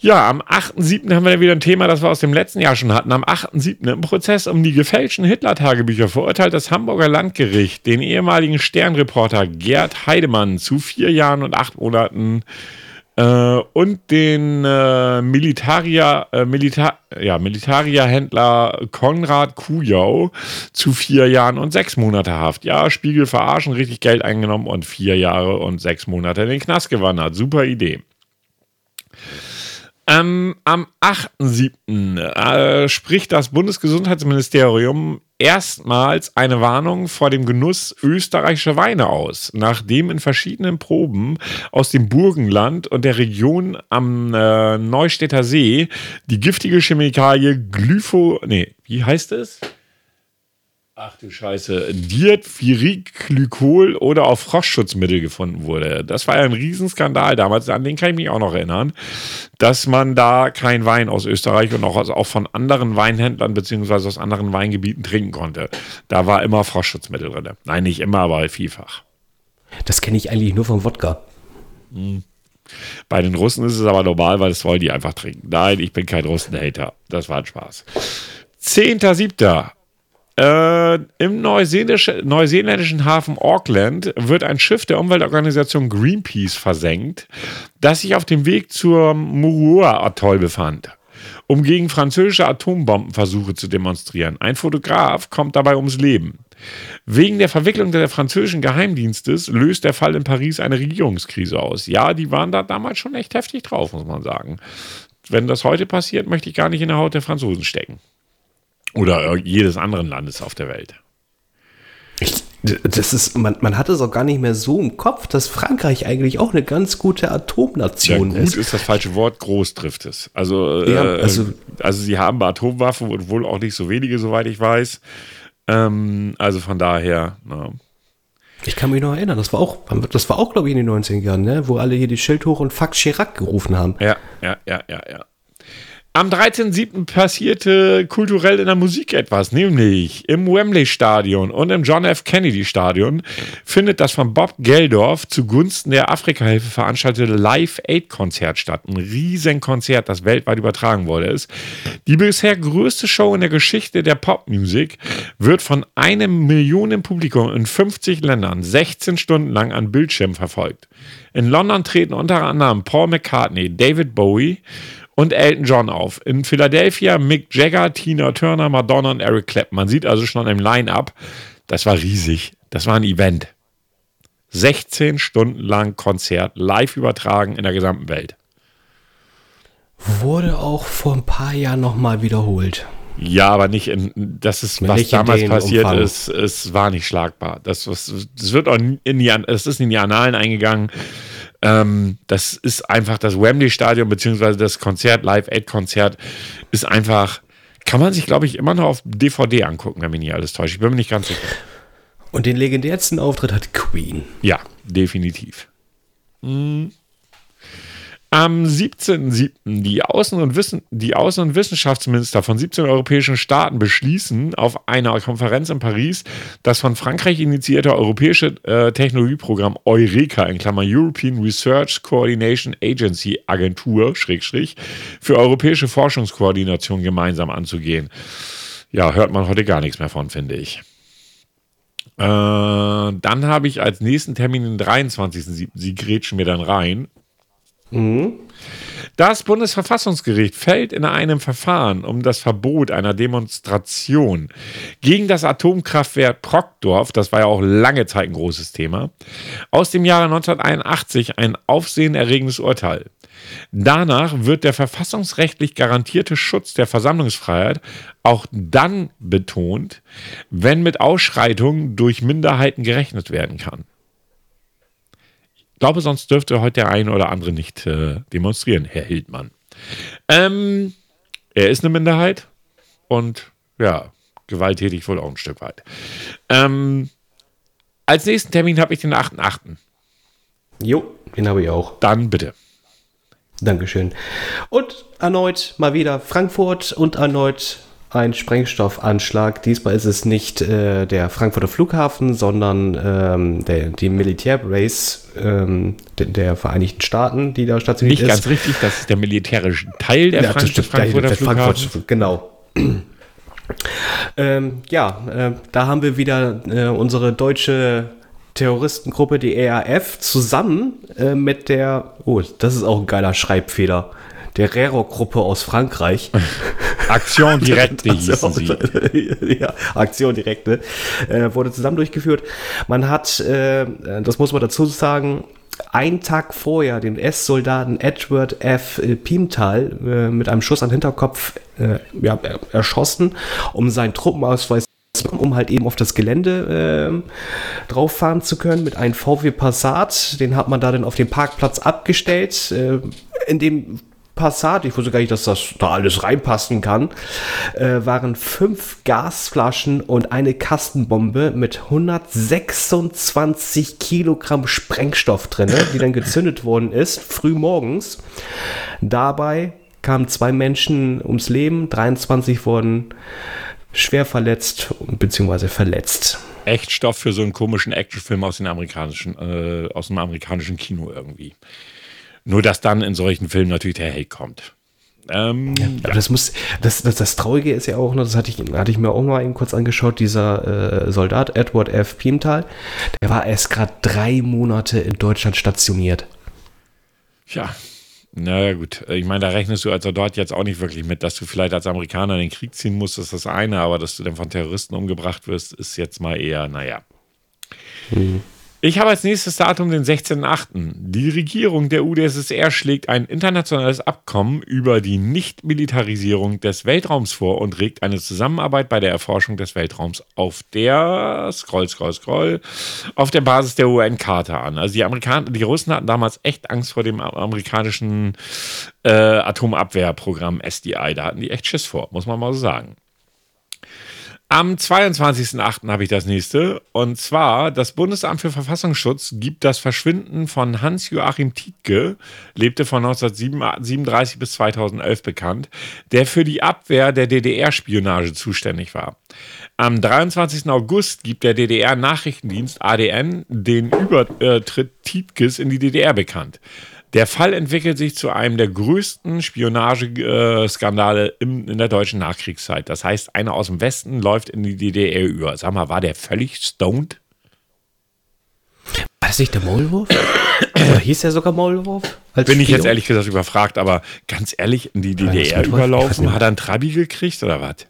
Ja, am 8.7. haben wir wieder ein Thema, das wir aus dem letzten Jahr schon hatten. Am 8.7. im Prozess um die gefälschten Hitler-Tagebücher verurteilt das Hamburger Landgericht den ehemaligen Sternreporter Gerd Heidemann zu vier Jahren und acht Monaten äh, und den äh, Militaria, äh, Milita ja, Militaria-Händler Konrad Kujau zu vier Jahren und sechs Monate Haft. Ja, Spiegel verarschen, richtig Geld eingenommen und vier Jahre und sechs Monate in den Knast gewandert. Super Idee. Ähm, am 8.7. Äh, spricht das Bundesgesundheitsministerium erstmals eine Warnung vor dem Genuss österreichischer Weine aus, nachdem in verschiedenen Proben aus dem Burgenland und der Region am äh, Neustädter See die giftige Chemikalie Glypho, nee, wie heißt es? Ach du Scheiße, Diethylglykol oder auch Frostschutzmittel gefunden wurde. Das war ja ein Riesenskandal damals, an den kann ich mich auch noch erinnern, dass man da kein Wein aus Österreich und auch, also auch von anderen Weinhändlern beziehungsweise aus anderen Weingebieten trinken konnte. Da war immer Frostschutzmittel drin. Nein, nicht immer, aber vielfach. Das kenne ich eigentlich nur vom Wodka. Hm. Bei den Russen ist es aber normal, weil das wollen die einfach trinken. Nein, ich bin kein Russen-Hater. Das war ein Spaß. 10.7. Äh, Im neuseeländischen Hafen Auckland wird ein Schiff der Umweltorganisation Greenpeace versenkt, das sich auf dem Weg zur Mururoa-Atoll befand, um gegen französische Atombombenversuche zu demonstrieren. Ein Fotograf kommt dabei ums Leben. Wegen der Verwicklung der französischen Geheimdienstes löst der Fall in Paris eine Regierungskrise aus. Ja, die waren da damals schon echt heftig drauf, muss man sagen. Wenn das heute passiert, möchte ich gar nicht in der Haut der Franzosen stecken. Oder jedes anderen Landes auf der Welt. Ich, das ist, man, man hat es auch gar nicht mehr so im Kopf, dass Frankreich eigentlich auch eine ganz gute Atomnation ja, gut ist. ist das falsche Wort, groß trifft es. Also, ja, äh, also, also sie haben Atomwaffen und wohl auch nicht so wenige, soweit ich weiß. Ähm, also von daher, na. Ich kann mich noch erinnern, das war auch, das war auch, glaube ich, in den 90er Jahren, ne? wo alle hier die Schild hoch und Fax Chirac gerufen haben. Ja, ja, ja, ja, ja. Am 13.07. passierte kulturell in der Musik etwas, nämlich im Wembley Stadion und im John F. Kennedy Stadion findet das von Bob Geldorf zugunsten der Afrikahilfe veranstaltete Live Aid Konzert statt. Ein Riesenkonzert, das weltweit übertragen wurde ist. Die bisher größte Show in der Geschichte der Popmusik wird von einem Millionen Publikum in 50 Ländern 16 Stunden lang an Bildschirm verfolgt. In London treten unter anderem Paul McCartney, David Bowie, und Elton John auf. In Philadelphia Mick Jagger, Tina Turner, Madonna und Eric Clapton. Man sieht also schon im Line-Up, das war riesig. Das war ein Event. 16 Stunden lang Konzert, live übertragen in der gesamten Welt. Wurde auch vor ein paar Jahren nochmal wiederholt. Ja, aber nicht in, das ist, was Nicht damals passiert Umfang. ist, es war nicht schlagbar. Das, was, das wird auch in die, es ist in die Annalen eingegangen. Ähm, das ist einfach das Wembley-Stadion, beziehungsweise das Konzert, Live-Aid-Konzert, ist einfach, kann man sich, glaube ich, immer noch auf DVD angucken, wenn mich nicht alles täuscht. Ich bin mir nicht ganz sicher. Und den legendärsten Auftritt hat Queen. Ja, definitiv. Mm. Am 17.07. Die, Außen- und die Außen- und Wissenschaftsminister von 17 europäischen Staaten beschließen auf einer Konferenz in Paris das von Frankreich initiierte europäische äh, Technologieprogramm Eureka in Klammer European Research Coordination Agency Agentur Schrägstrich für europäische Forschungskoordination gemeinsam anzugehen. Ja, hört man heute gar nichts mehr von, finde ich. Äh, dann habe ich als nächsten Termin den 23.07. Sie grätschen mir dann rein. Das Bundesverfassungsgericht fällt in einem Verfahren um das Verbot einer Demonstration gegen das Atomkraftwerk Brockdorf, das war ja auch lange Zeit ein großes Thema, aus dem Jahre 1981 ein aufsehenerregendes Urteil. Danach wird der verfassungsrechtlich garantierte Schutz der Versammlungsfreiheit auch dann betont, wenn mit Ausschreitungen durch Minderheiten gerechnet werden kann. Ich glaube, sonst dürfte heute der eine oder andere nicht äh, demonstrieren, Herr Hildmann. Ähm, er ist eine Minderheit und ja, gewalttätig wohl auch ein Stück weit. Ähm, als nächsten Termin habe ich den 8.8. Jo, den habe ich auch. Dann bitte. Dankeschön. Und erneut mal wieder Frankfurt und erneut ein Sprengstoffanschlag. Diesmal ist es nicht äh, der Frankfurter Flughafen, sondern ähm, der, die Militärbase ähm, der, der Vereinigten Staaten, die da stationiert Nicht ist. ganz richtig, das ist der militärische Teil der Ja, Frank stimmt, Frankfurter der Flughafen. Frankfurt, genau. ähm, ja, äh, da haben wir wieder äh, unsere deutsche Terroristengruppe, die ERF, zusammen äh, mit der, oh, das ist auch ein geiler Schreibfehler, der Rero-Gruppe aus Frankreich. Aktion Direkte hießen sie. ja, Aktion Direkte äh, wurde zusammen durchgeführt. Man hat, äh, das muss man dazu sagen, einen Tag vorher den S-Soldaten Edward F. Piemtal äh, mit einem Schuss an den Hinterkopf äh, ja, er- erschossen, um seinen Truppenausweis um halt eben auf das Gelände äh, drauf fahren zu können mit einem VW Passat. Den hat man da dann auf dem Parkplatz abgestellt. Äh, in dem Passat, ich wusste gar nicht, dass das da alles reinpassen kann, äh, waren fünf Gasflaschen und eine Kastenbombe mit 126 Kilogramm Sprengstoff drin, die dann gezündet worden ist, früh morgens. Dabei kamen zwei Menschen ums Leben, 23 wurden schwer verletzt bzw. verletzt. Echt Stoff für so einen komischen Actionfilm aus, den amerikanischen, äh, aus dem amerikanischen Kino irgendwie. Nur, dass dann in solchen Filmen natürlich der Hate kommt. Ähm, Aber das muss, das, das, das Traurige ist ja auch noch, das hatte ich, hatte ich mir auch mal eben kurz angeschaut, dieser äh, Soldat Edward F. Piemtal, der war erst gerade drei Monate in Deutschland stationiert. Ja, naja gut. Ich meine, da rechnest du also dort jetzt auch nicht wirklich mit, dass du vielleicht als Amerikaner in den Krieg ziehen musst, ist das eine, aber dass du dann von Terroristen umgebracht wirst, ist jetzt mal eher, naja. Ich habe als nächstes Datum den 16.8. Die Regierung der UdSSR schlägt ein internationales Abkommen über die Nichtmilitarisierung des Weltraums vor und regt eine Zusammenarbeit bei der Erforschung des Weltraums auf der Scroll, Scroll, Scroll auf der Basis der UN-Charta an. Also die Amerikaner, die Russen hatten damals echt Angst vor dem amerikanischen äh, Atomabwehrprogramm SDI. Da hatten die echt Schiss vor, muss man mal so sagen. Am 22.08. habe ich das nächste. Und zwar, das Bundesamt für Verfassungsschutz gibt das Verschwinden von Hans-Joachim Tietke, lebte von 1937 bis 2011 bekannt, der für die Abwehr der DDR-Spionage zuständig war. Am 23. August gibt der DDR-Nachrichtendienst ADN den Übertritt Tietkes in die DDR bekannt. Der Fall entwickelt sich zu einem der größten Spionageskandale in, der deutschen Nachkriegszeit. Das heißt, einer aus dem Westen läuft in die DDR über. Sag mal, war der völlig stoned? War das nicht der Maulwurf? Oder hieß der sogar Maulwurf? Als Bin ich jetzt ehrlich gesagt überfragt, aber ganz ehrlich, in die DDR überlaufen, hat er einen Trabi gekriegt oder was?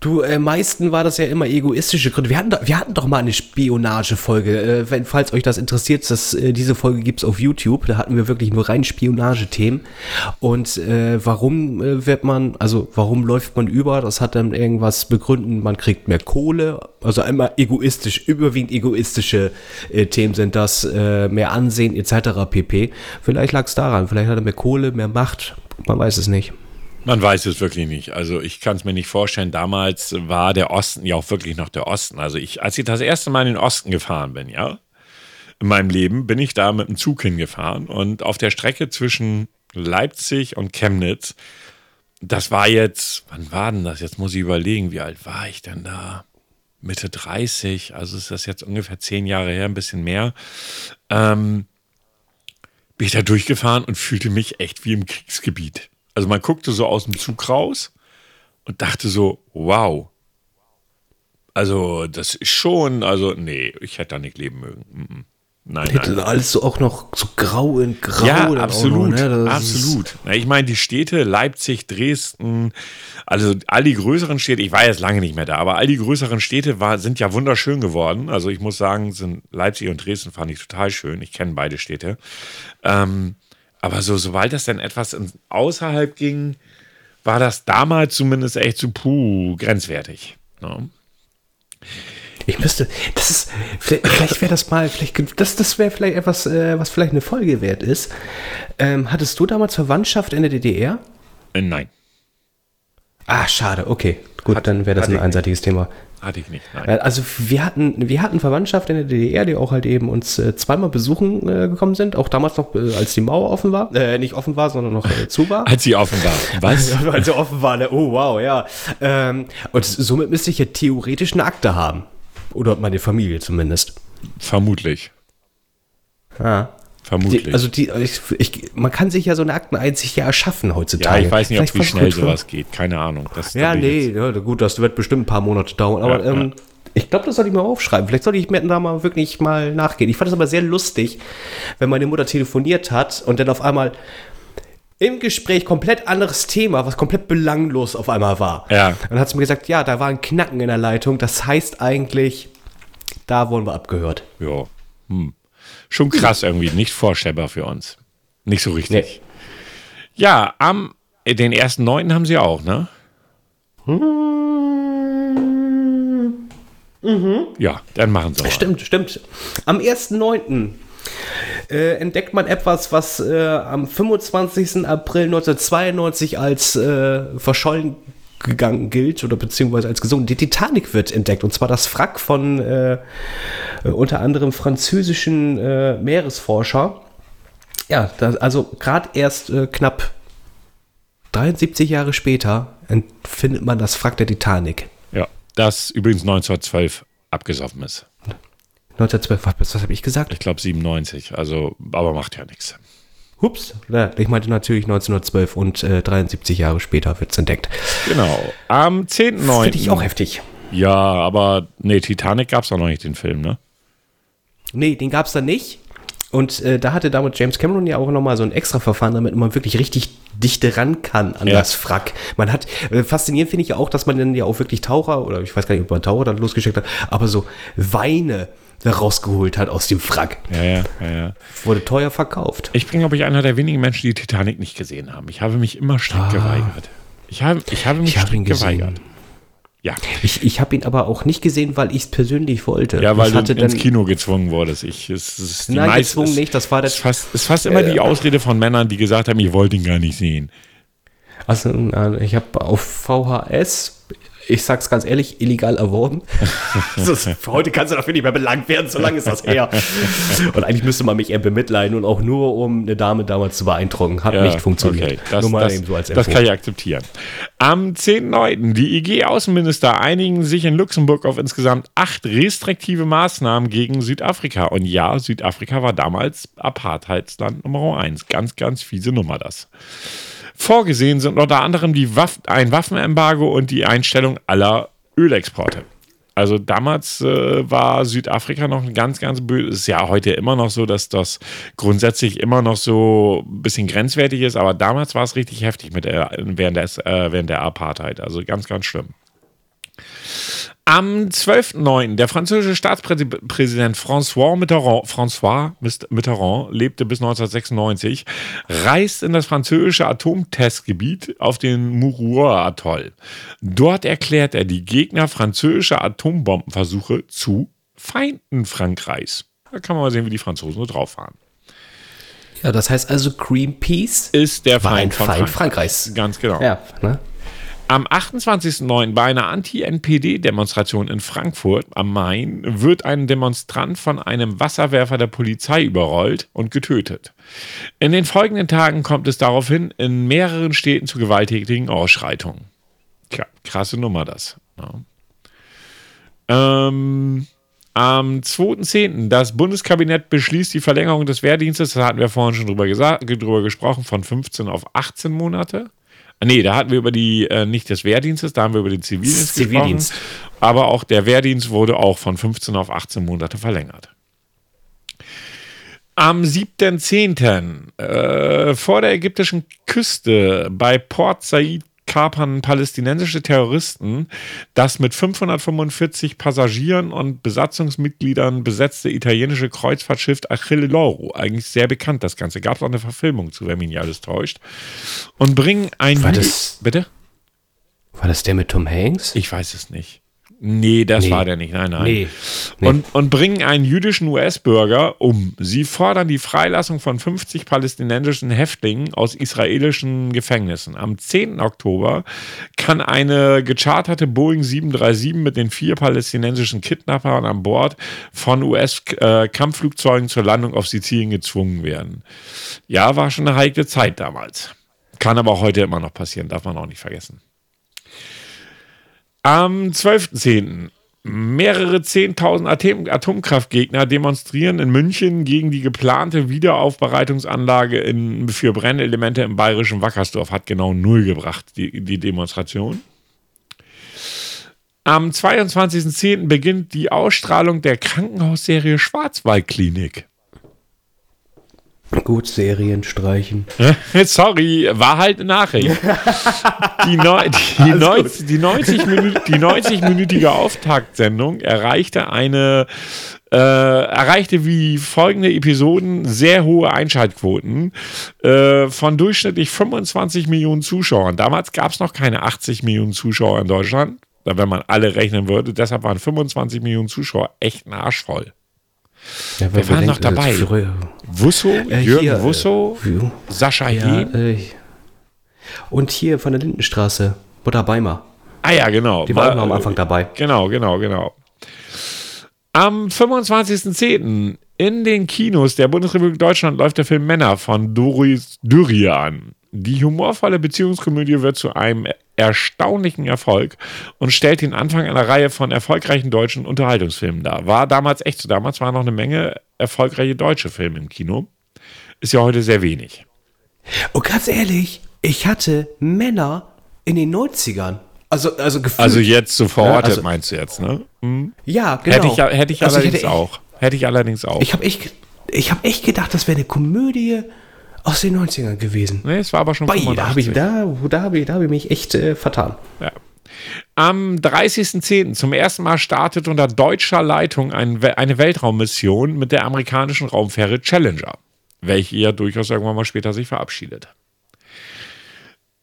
Du, äh, meisten war das ja immer egoistische Gründe. Wir hatten, doch, wir hatten doch mal eine Spionagefolge. Äh, wenn, falls euch das interessiert, das, äh, diese Folge gibt's auf YouTube. Da hatten wir wirklich nur rein Spionagethemen. Und äh, warum äh, wird man, also warum läuft man über? Das hat dann irgendwas begründen, man kriegt mehr Kohle. Also einmal egoistisch, überwiegend egoistische äh, Themen sind das, äh, mehr Ansehen etc. pp. Vielleicht lag's daran, vielleicht hat er mehr Kohle, mehr Macht. Man weiß es nicht. Man weiß es wirklich nicht. Also ich kann es mir nicht vorstellen. Damals war der Osten ja auch wirklich noch der Osten. Also ich, als ich das erste Mal in den Osten gefahren bin, ja, in meinem Leben, bin ich da mit dem Zug hingefahren und auf der Strecke zwischen Leipzig und Chemnitz, das war jetzt, wann war denn das? Jetzt muss ich überlegen, wie alt war ich denn da? Mitte 30, also ist das jetzt ungefähr zehn Jahre her, ein bisschen mehr. Ähm, bin ich da durchgefahren und fühlte mich echt wie im Kriegsgebiet. Also man guckte so aus dem Zug raus und dachte so, wow. Also das ist schon, also nee, ich hätte da nicht leben mögen. Mhm. Nein, Hätte nein. alles so auch noch so grau in grau. Ja, absolut, noch, ne? Absolut. Na, ich meine, die Städte, Leipzig, Dresden, also all die größeren Städte, ich war jetzt lange nicht mehr da, aber all die größeren Städte war, sind ja wunderschön geworden. Also ich muss sagen, sind Leipzig und Dresden fand ich total schön. Ich kenne beide Städte. Ähm, aber so, sobald das dann etwas außerhalb ging, war das damals zumindest echt so, puh, grenzwertig. Ne? Ich müsste, das ist, vielleicht, vielleicht wäre das mal, vielleicht, das, das wäre vielleicht etwas, äh, was vielleicht eine Folge wert ist. Ähm, hattest du damals Verwandtschaft in der DDR? Äh, nein, Ah, schade, okay. Gut, Hat- dann wäre das ein einseitiges Thema. Hatte ich nicht. Nein. Also wir hatten, wir hatten Verwandtschaft in der DDR, die auch halt eben uns äh, zweimal besuchen äh, gekommen sind. Auch damals noch, äh, als die Mauer offen war. Äh, nicht offen war, sondern noch äh, zu war. Als sie offen war. Was? Als sie offen war, ne? oh wow, ja. Ähm, und somit müsste ich ja theoretisch eine Akte haben. Oder meine Familie zumindest. Vermutlich. Ja. Vermutlich. Die, also die, ich, ich, man kann sich ja so eine Akteneinsicht ja erschaffen Ja, heutzutage. ich weiß nicht, ob Vielleicht wie versucht- schnell sowas geht. Keine Ahnung. Ja, nee, jetzt- ja, gut, das wird bestimmt ein paar Monate dauern. Aber Ja, ähm, ich glaube, das sollte ich mal aufschreiben. Vielleicht sollte ich mir da mal wirklich mal nachgehen. Ich fand es aber sehr lustig, wenn meine Mutter telefoniert hat und dann auf einmal im Gespräch komplett anderes Thema, was komplett belanglos auf einmal war. Ja. Dann hat sie mir gesagt, ja, da war ein Knacken in der Leitung. Das heißt eigentlich, da wurden wir abgehört. Ja. Hm. Schon krass irgendwie. Nicht vorstellbar für uns. Nicht so richtig. Ja, am äh, den ersten Neunten haben sie auch, ne? Ja, dann machen sie mal. Stimmt, stimmt. Am 1.9. Äh, entdeckt man etwas, was äh, am 25. April 1992 als äh, verschollen gegangen gilt oder beziehungsweise als gesunken. Die Titanic wird entdeckt und zwar das Wrack von äh, äh, unter anderem französischen äh, Meeresforscher. Ja, das, also gerade erst äh, knapp 73 Jahre später findet man das Wrack der Titanic. Ja, das übrigens 1912 abgesoffen ist. 1912, was, was habe ich gesagt? Ich glaube 97, also, aber macht ja nichts. Hups, ich meinte natürlich 1912 und äh, 73 Jahre später wird es entdeckt. Genau. Am 10.9. Finde ich auch heftig. Ja, aber nee, Titanic gab es auch noch nicht, den Film, ne? Nee, den gab es dann nicht. Und äh, da hatte damals James Cameron ja auch nochmal so ein extra Verfahren, damit man wirklich richtig dichte ran kann an Ja. das Wrack. Man hat, äh, faszinierend finde ich ja auch, dass man dann ja auch wirklich Taucher, oder ich weiß gar nicht, ob man Taucher dann losgeschickt hat, aber so Weine da rausgeholt hat aus dem Wrack. Ja, ja, ja, ja. Wurde teuer verkauft. Ich bin, glaube ich, einer der wenigen Menschen, die Titanic nicht gesehen haben. Ich habe mich immer strikt geweigert. Ich habe, ich habe mich Ah. Ich ihn strikt geweigert. Ja, Ich, ich habe ihn aber auch nicht gesehen, weil ich es persönlich wollte. ja weil ich hatte du ins Kino gezwungen wurdest. Ich, es, es Nein, meiste- gezwungen es- nicht, das war Es das- ist fast, ist fast immer die Ausrede von Männern, die gesagt haben, ich wollte ihn gar nicht sehen. Also, äh, ich habe auf VHS, ich sag's ganz ehrlich, illegal erworben. Ist- Für heute kannst du dafür nicht mehr belangt werden, so lange ist das her. Und eigentlich müsste man mich eher bemitleiden und auch nur, um eine Dame damals zu beeindrucken. Hat nicht funktioniert. Okay, das, nur mal das, eben so als das kann ich akzeptieren. Am 10.9. Die IG-Außenminister einigen sich in Luxemburg auf insgesamt acht restriktive Maßnahmen gegen Südafrika. Und ja, Südafrika war damals Apartheidsland Nummer eins. Ganz, ganz fiese Nummer das. Vorgesehen sind unter anderem die Waff ein Waffenembargo und die Einstellung aller Ölexporte. Also damals äh, war Südafrika noch ein ganz, ganz böse. Ist ja heute immer noch so, dass das grundsätzlich immer noch so ein bisschen grenzwertig ist, aber damals war es richtig heftig mit der, während, des, äh, während der Apartheid. Also ganz, ganz schlimm. Am 12.09. der französische Staatspräsident François Mitterrand, François Mitterrand lebte bis 1996, reist in das französische Atomtestgebiet auf den Mururoa-Atoll. Dort erklärt er die Gegner französischer Atombombenversuche zu Feinden Frankreichs. Da kann man mal sehen, wie die Franzosen so drauf waren. Ja, das heißt also Greenpeace ist der Feind, Feind, Feind Frankreichs. Ganz genau. Ja, ne? Am 28.09. bei einer Anti-NPD-Demonstration in Frankfurt am Main wird ein Demonstrant von einem Wasserwerfer der Polizei überrollt und getötet. In den folgenden Tagen kommt es daraufhin in mehreren Städten zu gewalttätigen Ausschreitungen. Tja, krasse Nummer das. Ja. Ähm, am 2.10. das Bundeskabinett beschließt die Verlängerung des Wehrdienstes, da hatten wir vorhin schon drüber, drüber gesprochen, von 15 auf 18 Monate. Nee, da hatten wir über die, äh, nicht des Wehrdienstes, da haben wir über den Zivildienst, Zivildienst gesprochen. Aber auch der Wehrdienst wurde auch von 15 auf 18 Monate verlängert. Am 7.10. Äh, vor der ägyptischen Küste bei Port Said kapern palästinensische Terroristen das mit 545 Passagieren und Besatzungsmitgliedern besetzte italienische Kreuzfahrtschiff Achille Lauro. Eigentlich sehr bekannt, das Ganze. Gab es auch eine Verfilmung zu, wenn mich nicht alles täuscht. Und bringen ein. War das, Bitte? War das der mit Tom Hanks? Ich weiß es nicht. Nee, das Nee. war der nicht. Nein, nein. Nee. Nee. Und, und bringen einen jüdischen US-Bürger um. Sie fordern die Freilassung von 50 palästinensischen Häftlingen aus israelischen Gefängnissen. Am 10. Oktober kann eine gecharterte Boeing 737 mit den vier palästinensischen Kidnappern an Bord von US-Kampfflugzeugen zur Landung auf Sizilien gezwungen werden. Ja, war schon eine heikle Zeit damals. Kann aber auch heute immer noch passieren, darf man auch nicht vergessen. Am 12.10. Mehrere 10.000 Atom Atomkraftgegner demonstrieren in München gegen die geplante Wiederaufbereitungsanlage in, für Brennelemente im bayerischen Wackersdorf. Hat genau null gebracht, die, die Demonstration. Am 22.10. beginnt die Ausstrahlung der Krankenhausserie Schwarzwaldklinik. Gut, Serien streichen. Sorry, war halt eine Nachricht. Die, neu, die, 90, die, 90 Minü die 90-minütige Auftaktsendung erreichte eine äh, erreichte wie folgende Episoden sehr hohe Einschaltquoten äh, von durchschnittlich 25 Millionen Zuschauern. Damals gab es noch keine 80 Millionen Zuschauer in Deutschland, wenn man alle rechnen würde. Deshalb waren 25 Millionen Zuschauer echt ein Arsch voll. Ja, Wer war noch dabei? Früher- Wusso, äh, Jürgen hier, Wusso, äh, Sascha ja, äh, und hier von der Lindenstraße, Mutter Beimer. Ah ja, genau. Die waren am Anfang dabei. Genau, genau, genau. Am 25.10. in den Kinos der Bundesrepublik Deutschland läuft der Film Männer von Doris Dürrier an. Die humorvolle Beziehungskomödie wird zu einem erstaunlichen Erfolg und stellt den Anfang einer Reihe von erfolgreichen deutschen Unterhaltungsfilmen dar. War damals echt so. Damals waren noch eine Menge erfolgreiche deutsche Filme im Kino. Ist ja heute sehr wenig. Und ganz ehrlich, ich hatte Männer in den 90ern. Also, also gefühlt. Also jetzt so verortet, also- meinst du jetzt, ne? ja, genau. Hätte ich, ja- hätte ich Also allerdings hätte auch. Hätte ich allerdings auch. Ich habe echt, ich hab echt gedacht, das wäre eine Komödie aus den 90ern gewesen. nee, es war aber schon Bei, da habe ich, 85. da, da hab ich, da hab ich mich echt äh, vertan. Ja. Am 30.10. zum ersten Mal startet unter deutscher Leitung ein, eine Weltraummission mit der amerikanischen Raumfähre Challenger, welche ja durchaus irgendwann mal später sich verabschiedet.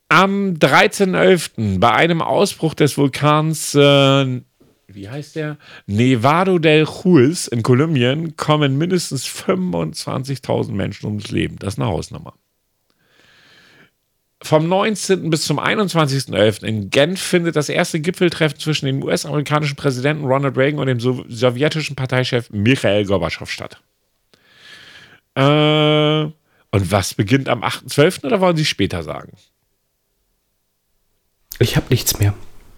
Am 13.11. bei einem Ausbruch des Vulkans, äh, wie heißt der? Nevado del Juez in Kolumbien kommen mindestens 25.000 Menschen ums Leben. Das ist eine Hausnummer. Vom 19. bis zum 21.11. in Genf findet das erste Gipfeltreffen zwischen dem US-amerikanischen Präsidenten Ronald Reagan und dem so sowjetischen Parteichef Michael Gorbatschow statt. Äh, und was beginnt am 8.12. oder wollen Sie später sagen? Ich habe nichts mehr.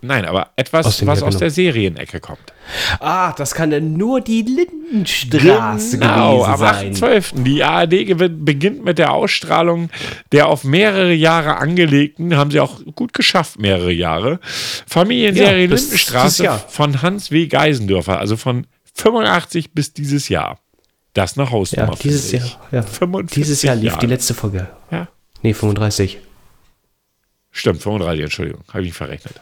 Nein, aber etwas, Aus was aus genau. der Serienecke kommt. Ah, das kann dann nur die Lindenstraße Genau, gewesen am sein. 8.12. Die ARD beginnt mit der Ausstrahlung der auf mehrere Jahre angelegten, haben sie auch gut geschafft, mehrere Jahre, Familienserie Ja, bis Lindenstraße von Hans W. Geisendörfer, also von 85 bis dieses Jahr. Das eine Hausnummer. Ja, dieses Jahr. Ja. 45 Dieses Jahr lief Jahre. die letzte Folge. Ja, Nee, 35. stimmt, 35, Entschuldigung, habe ich mich verrechnet.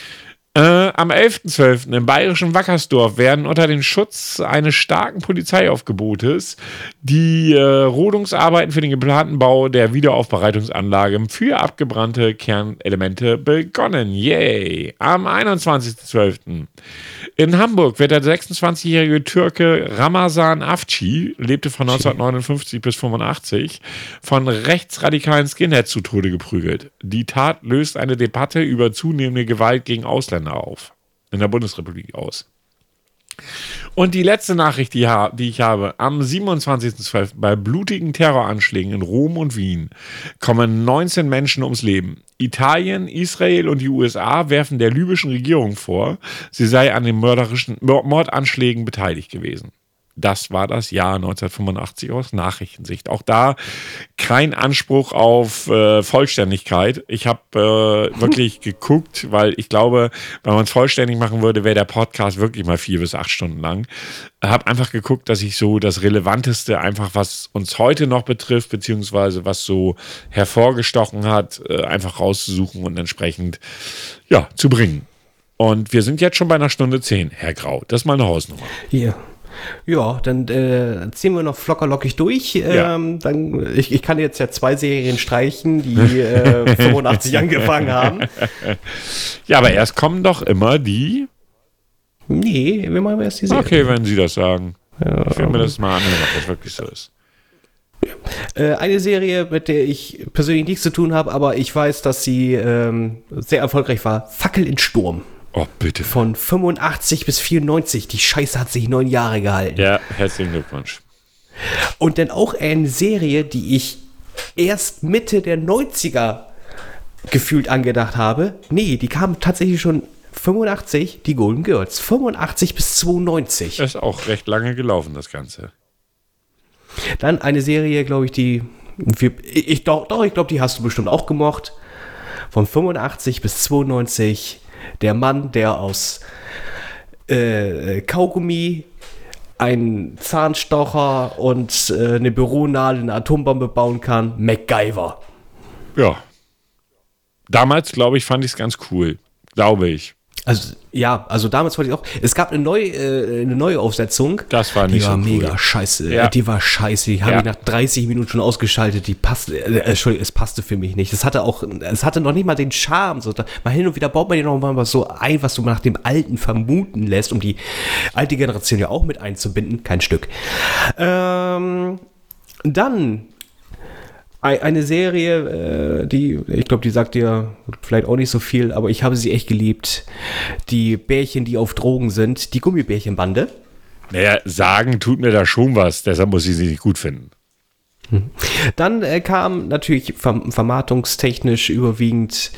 Äh, am 11.12. im bayerischen Wackersdorf werden unter dem Schutz eines starken Polizeiaufgebotes die äh, Rodungsarbeiten für den geplanten Bau der Wiederaufbereitungsanlage für abgebrannte Kernelemente begonnen. Yay! Am 21.12. in Hamburg wird der 26-jährige Türke Ramazan Afci, lebte von 1959 bis 85, von rechtsradikalen Skinheads zu Tode geprügelt. Die Tat löst eine Debatte über zunehmende Gewalt gegen Ausländer auf. In der Bundesrepublik aus. Und die letzte Nachricht, die, die ich habe, am 27.12. bei blutigen Terroranschlägen in Rom und Wien kommen 19 Menschen ums Leben. Italien, Israel und die USA werfen der libyschen Regierung vor, sie sei an den mörderischen Mordanschlägen beteiligt gewesen. Das war das Jahr 1985 aus Nachrichtensicht. Auch da kein Anspruch auf äh, Vollständigkeit. Ich habe äh, wirklich geguckt, weil ich glaube, wenn man es vollständig machen würde, wäre der Podcast wirklich mal vier bis acht Stunden lang. Habe einfach geguckt, dass ich so das Relevanteste einfach, was uns heute noch betrifft, beziehungsweise was so hervorgestochen hat, äh, einfach rauszusuchen und entsprechend ja, zu bringen. Und wir sind jetzt schon bei einer Stunde zehn, Herr Grau. Das ist mal eine Hausnummer. Hier. Ja, dann äh, ziehen wir noch flockerlockig durch. Ja. Ähm, dann, ich, ich kann jetzt ja zwei Serien streichen, die äh, 85 angefangen haben. Ja, aber erst kommen doch immer die. Nee, wir machen erst die Serie. Okay, wenn Sie das sagen. Ja. Ich will mir das mal anhören, ob das wirklich so ist. Äh, eine Serie, mit der ich persönlich nichts zu tun habe, aber ich weiß, dass sie ähm, sehr erfolgreich war. Fackel in Sturm. Oh, bitte. Von 85 bis 94. Die Scheiße hat sich neun Jahre gehalten. Ja, herzlichen Glückwunsch. Und dann auch eine Serie, die ich erst Mitte der 90er gefühlt angedacht habe. Nee, die kam tatsächlich schon 85, die Golden Girls. 85 bis 92. Das ist auch recht lange gelaufen, das Ganze. Dann eine Serie, glaube ich, die. Ich, ich, doch, doch, ich glaube, die hast du bestimmt auch gemocht. Von 85 bis 92 der Mann, der aus äh, Kaugummi einen Zahnstocher und äh, eine Büronadel, eine Atombombe bauen kann, MacGyver. Ja. Damals, glaube ich, fand ich es ganz cool. Glaube ich. Also ja, also damals wollte ich auch. Es gab eine neue, äh, eine neue Aufsetzung. Das war nicht Die war so mega scheiße. Ja. Die war scheiße. Die habe ja. ich nach 30 Minuten schon ausgeschaltet. Die passte, äh, Entschuldigung, es passte für mich nicht. Es hatte auch, es hatte noch nicht mal den Charme. So, da, mal hin und wieder baut man dir noch mal was so ein, was du nach dem Alten vermuten lässt, um die alte Generation ja auch mit einzubinden. Kein Stück. Ähm, dann eine Serie, äh, die, ich glaube, die sagt dir vielleicht auch nicht so viel, aber ich habe sie echt geliebt. Die Bärchen, die auf Drogen sind, die Gummibärchenbande. Naja, sagen tut mir da schon was, deshalb muss ich sie nicht gut finden. Hm. Dann äh, kam natürlich verm vermarktungstechnisch überwiegend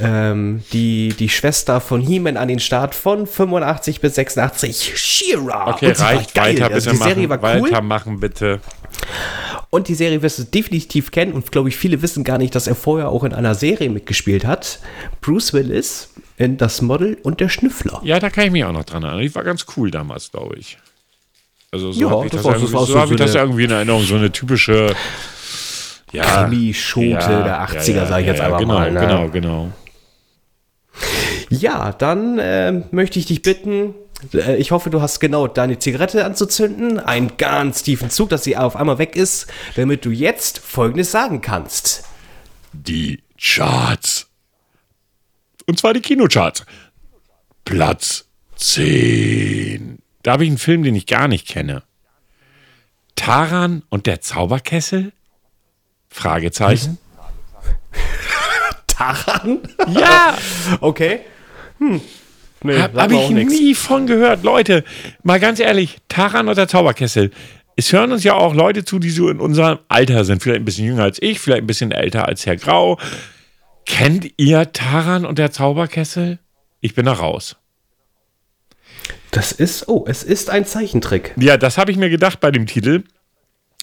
ähm, die, die Schwester von He-Man an den Start von 85 bis 86, She-Ra. Okay, reicht, geil. weiter also, bitte die Serie machen, war cool. weiter machen bitte. Und die Serie wirst du definitiv kennen und glaube ich, viele wissen gar nicht, dass er vorher auch in einer Serie mitgespielt hat. Bruce Willis in Das Model und der Schnüffler. Ja, da kann ich mich auch noch dran erinnern. Die war ganz cool damals, glaube ich. Also so ja, habe ich das, das, irgendwie, so so hab ich das irgendwie in Erinnerung. So eine typische ja, Krimi-Schote ja, der 80er, ja, sage ich jetzt einfach genau, mal. Ne? Genau, genau. Ja, dann äh, möchte ich dich bitten, ich hoffe, du hast genau deine Zigarette anzuzünden, einen ganz tiefen Zug, dass sie auf einmal weg ist, damit du jetzt Folgendes sagen kannst. Die Charts. Und zwar die Kinocharts. Platz 10. Da habe ich einen Film, den ich gar nicht kenne. Taran und der Zauberkessel? Fragezeichen. Taran? Ja! okay. Hm. Nee, Habe hab ich nie von gehört. Leute, mal ganz ehrlich, Taran oder Zauberkessel. Es hören uns ja auch Leute zu, die so in unserem Alter sind. Vielleicht ein bisschen jünger als ich, vielleicht ein bisschen älter als Herr Grau. Kennt ihr Taran und der Zauberkessel? Ich bin da raus. Das ist, oh, es ist ein Zeichentrick. Ja, das habe ich mir gedacht bei dem Titel.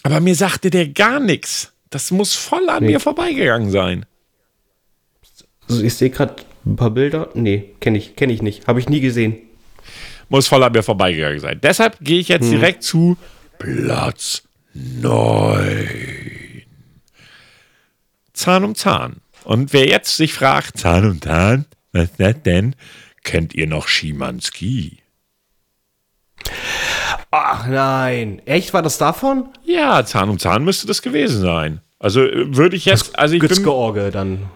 Aber mir sagte der gar nichts. Das muss voll an nee. mir vorbeigegangen sein. Also ich sehe gerade ein paar Bilder? Nee, kenne ich, kenn ich nicht. Habe ich nie gesehen. Muss voll an mir vorbeigegangen sein. Deshalb gehe ich jetzt hm. direkt zu Platz 9. Zahn um Zahn. Und wer jetzt sich fragt, Zahn um Zahn, was ist das denn? Kennt ihr noch Schimanski? Ach nein. Echt, war das davon? Ja, Zahn um Zahn müsste das gewesen sein. Also äh, würde ich jetzt, also ich bin, Gützgeorge dann.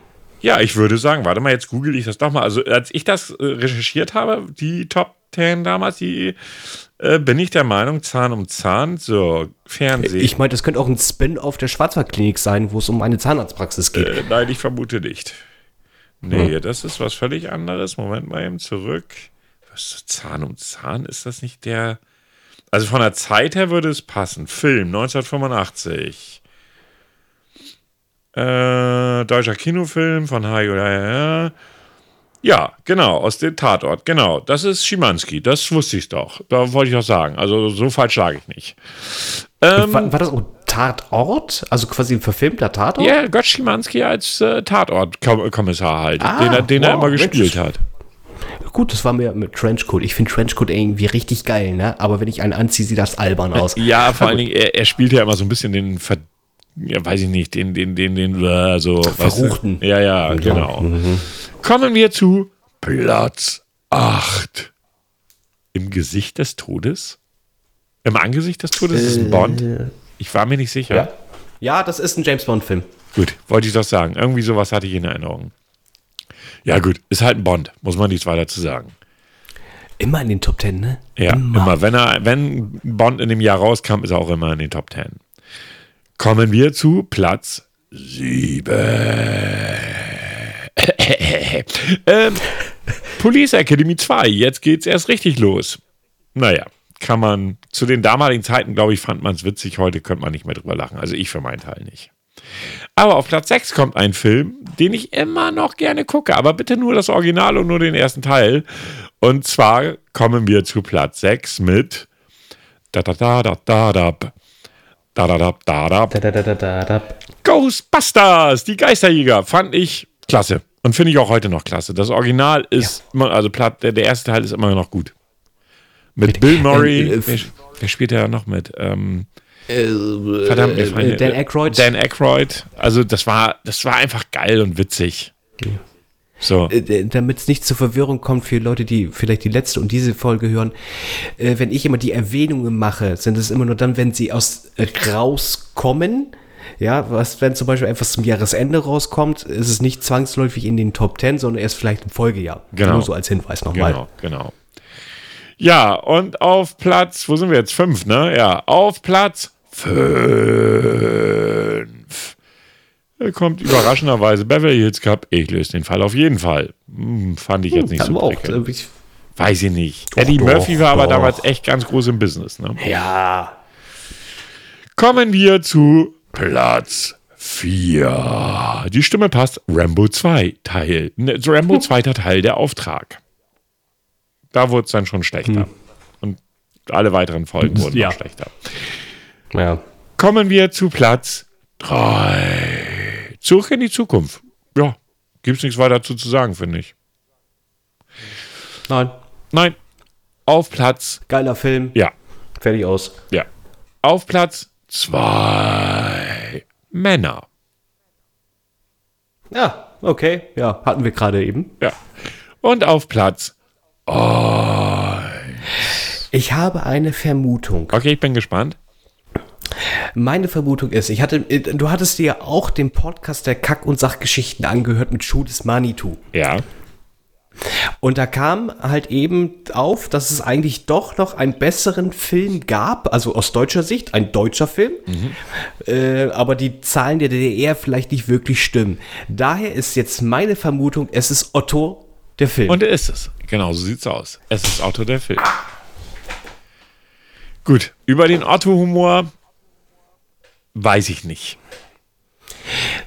Ja, ich würde sagen, warte mal, jetzt google ich das doch mal. Also als ich das äh, recherchiert habe, die Top 10 damals, die äh, bin ich der Meinung, Zahn um Zahn, so Fernsehen. Ich meine, das könnte auch ein Spin-off der Schwarzwaldklinik sein, wo es um eine Zahnarztpraxis geht. Äh, nein, ich vermute nicht. Nee, das ist was völlig anderes. Moment mal eben zurück. Was ist Zahn um Zahn? Ist das nicht der. Also von der Zeit her würde es passen. Film 1985. Äh, deutscher Kinofilm von Hajo. Ja, ja, genau, aus dem Tatort. Genau, das ist Schimanski. Das wusste ich doch. Da wollte ich auch sagen. Also so falsch lag ich nicht. Ähm, war, war das auch Tatort? Also quasi ein verfilmter Tatort? Ja, Gott Schimanski als äh, Tatortkommissar halt, Ah, den, er, den er wow, immer Mensch. gespielt hat. Gut, das war mir mit Trenchcoat. Ich finde Trenchcoat irgendwie richtig geil, ne? Aber wenn ich einen anziehe, sieht das albern aus. Ja, vor allen Dingen, er, er spielt ja immer so ein bisschen den Ver ja, weiß ich nicht, den, den, den, den, äh, so. weißt du? Verruchten. Ja, ja, genau. Mhm. Kommen wir zu Platz 8. Im Gesicht des Todes? Im Angesicht des Todes ist ein Bond? Ich war mir nicht sicher. Äh, Ja. Ja, das ist ein James Bond-Film. Gut, wollte ich doch sagen. Irgendwie sowas hatte ich in Erinnerung. Ja, gut, ist halt ein Bond, muss man nichts weiter zu sagen. Immer in den Top Ten, ne? Ja, immer. Wenn, er, wenn Bond in dem Jahr rauskam, ist er auch immer in den Top 10. Kommen wir zu Platz 7. ähm, Police Academy 2. Jetzt geht's erst richtig los. Naja, kann man zu den damaligen Zeiten, glaube ich, fand man es witzig. Heute könnte man nicht mehr drüber lachen. Also ich für meinen Teil nicht. Aber auf Platz 6 kommt ein Film, den ich immer noch gerne gucke, aber bitte nur das Original und nur den ersten Teil. Und zwar kommen wir zu Platz 6 mit da da da da da da da da da da da Da, da, da, da, da, da. Ghostbusters, die Geisterjäger, fand ich klasse. Und finde ich auch heute noch klasse. Das Original ist, immer, also Platt, der, der erste Teil ist immer noch gut. Mit Bill Murray. äh, wer, wer spielt da noch mit? Ähm, Äh, verdammt, mir äh, Dan Aykroyd. Dan Aykroyd. Also das war, das war einfach geil und witzig. So. Äh, damit es nicht zur Verwirrung kommt für Leute, die vielleicht die letzte und diese Folge hören, äh, wenn ich immer die Erwähnungen mache, sind es immer nur dann, wenn sie aus äh, rauskommen. Ja, was, wenn zum Beispiel etwas zum Jahresende rauskommt, ist es nicht zwangsläufig in den Top 10, sondern erst vielleicht im Folgejahr. Genau. Nur so als Hinweis nochmal. Genau, genau. Ja, und auf Platz, wo sind wir jetzt? Fünf, ne? Ja, auf Platz fünf kommt überraschenderweise Beverly Hills Cup. Ich löse den Fall auf jeden Fall. Hm, fand ich jetzt nicht Kann so auch. äh, ich- Weiß ich nicht. Eddie doch, Murphy war aber doch. damals echt ganz groß im Business. Ne? Ja. Kommen wir zu Platz 4. Die Stimme passt. Rambo 2 Teil. Ne, Rambo zweiter Teil, der Auftrag. Da wurde es dann schon schlechter. Und alle weiteren Folgen wurden Ja. noch schlechter. Ja. Kommen wir zu Platz 3. Zurück in die Zukunft. Ja, gibt es nichts weiter dazu zu sagen, finde ich. Nein. Nein. Auf Platz, Geiler Film. ja, Fertig aus. ja. Auf Platz 2. Männer. Ja, okay. Ja, hatten wir gerade eben. Ja. Und auf Platz. Ich habe eine Vermutung. Okay, ich bin gespannt. Meine Vermutung ist, ich hatte, äh, du hattest dir ja auch den Podcast der Kack- und Sachgeschichten angehört mit Schuh des Manitou. Ja. Und da kam halt eben auf, dass es eigentlich doch noch einen besseren Film gab, also aus deutscher Sicht, ein deutscher Film, äh, aber die Zahlen der DDR vielleicht nicht wirklich stimmen. Daher ist jetzt meine Vermutung, es ist Otto der Film. Und er ist es. Genau, so sieht's aus. Es ist Otto der Film. Gut, über den Otto-Humor weiß ich nicht.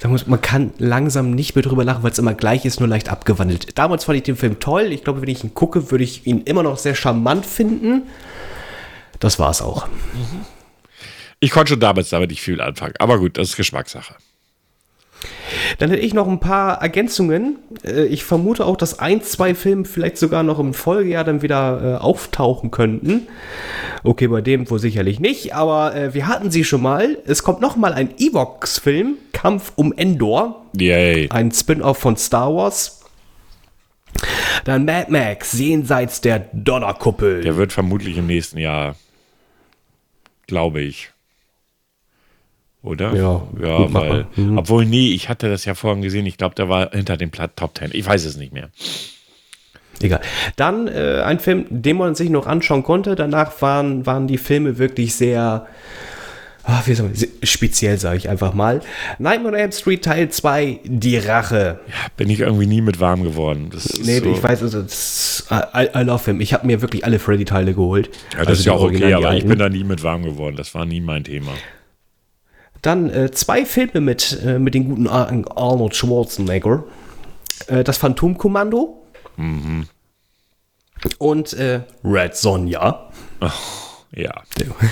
Muss, man kann langsam nicht mehr drüber lachen, weil es immer gleich ist, nur leicht abgewandelt. Damals fand ich den Film toll. Ich glaube, wenn ich ihn gucke, würde ich ihn immer noch sehr charmant finden. Das war's auch. Ich konnte schon damals damit nicht viel anfangen. Aber gut, das ist Geschmackssache. Dann hätte ich noch ein paar Ergänzungen. Äh, Ich vermute auch, dass ein, zwei Filme vielleicht sogar noch im Folgejahr dann wieder äh, auftauchen könnten. Okay, bei dem wohl sicherlich nicht, aber äh, wir hatten sie schon mal. Es kommt noch mal ein Evox-Film, Kampf um Endor. Yay. ein Spin-off von Star Wars. Dann Mad Max, jenseits der Donnerkuppel. Der wird vermutlich im nächsten Jahr, glaube ich. Oder? Ja, ja gut weil. Mhm. obwohl, nee, ich hatte das ja vorhin gesehen. Ich glaube, der war hinter den Pla- Top Ten. Ich weiß es nicht mehr. Egal. Dann äh, ein Film, den man sich noch anschauen konnte. Danach waren, waren die Filme wirklich sehr, ah, wie soll man, speziell, sage ich einfach mal. Nightmare on Elm Street Teil 2, Die Rache. Bin ich irgendwie nie mit warm geworden. Das ist Nee, so, ich weiß, also, das, I, I love him. Ich habe mir wirklich alle Freddy-Teile geholt. Ja, das Also ist ja auch okay, aber ich bin da nie mit warm geworden. Das war nie mein Thema. Dann äh, zwei Filme mit, äh, mit den guten Ar Arnold Schwarzenegger. Äh, das Phantomkommando. Mhm. Und äh, Red Sonja. Ja.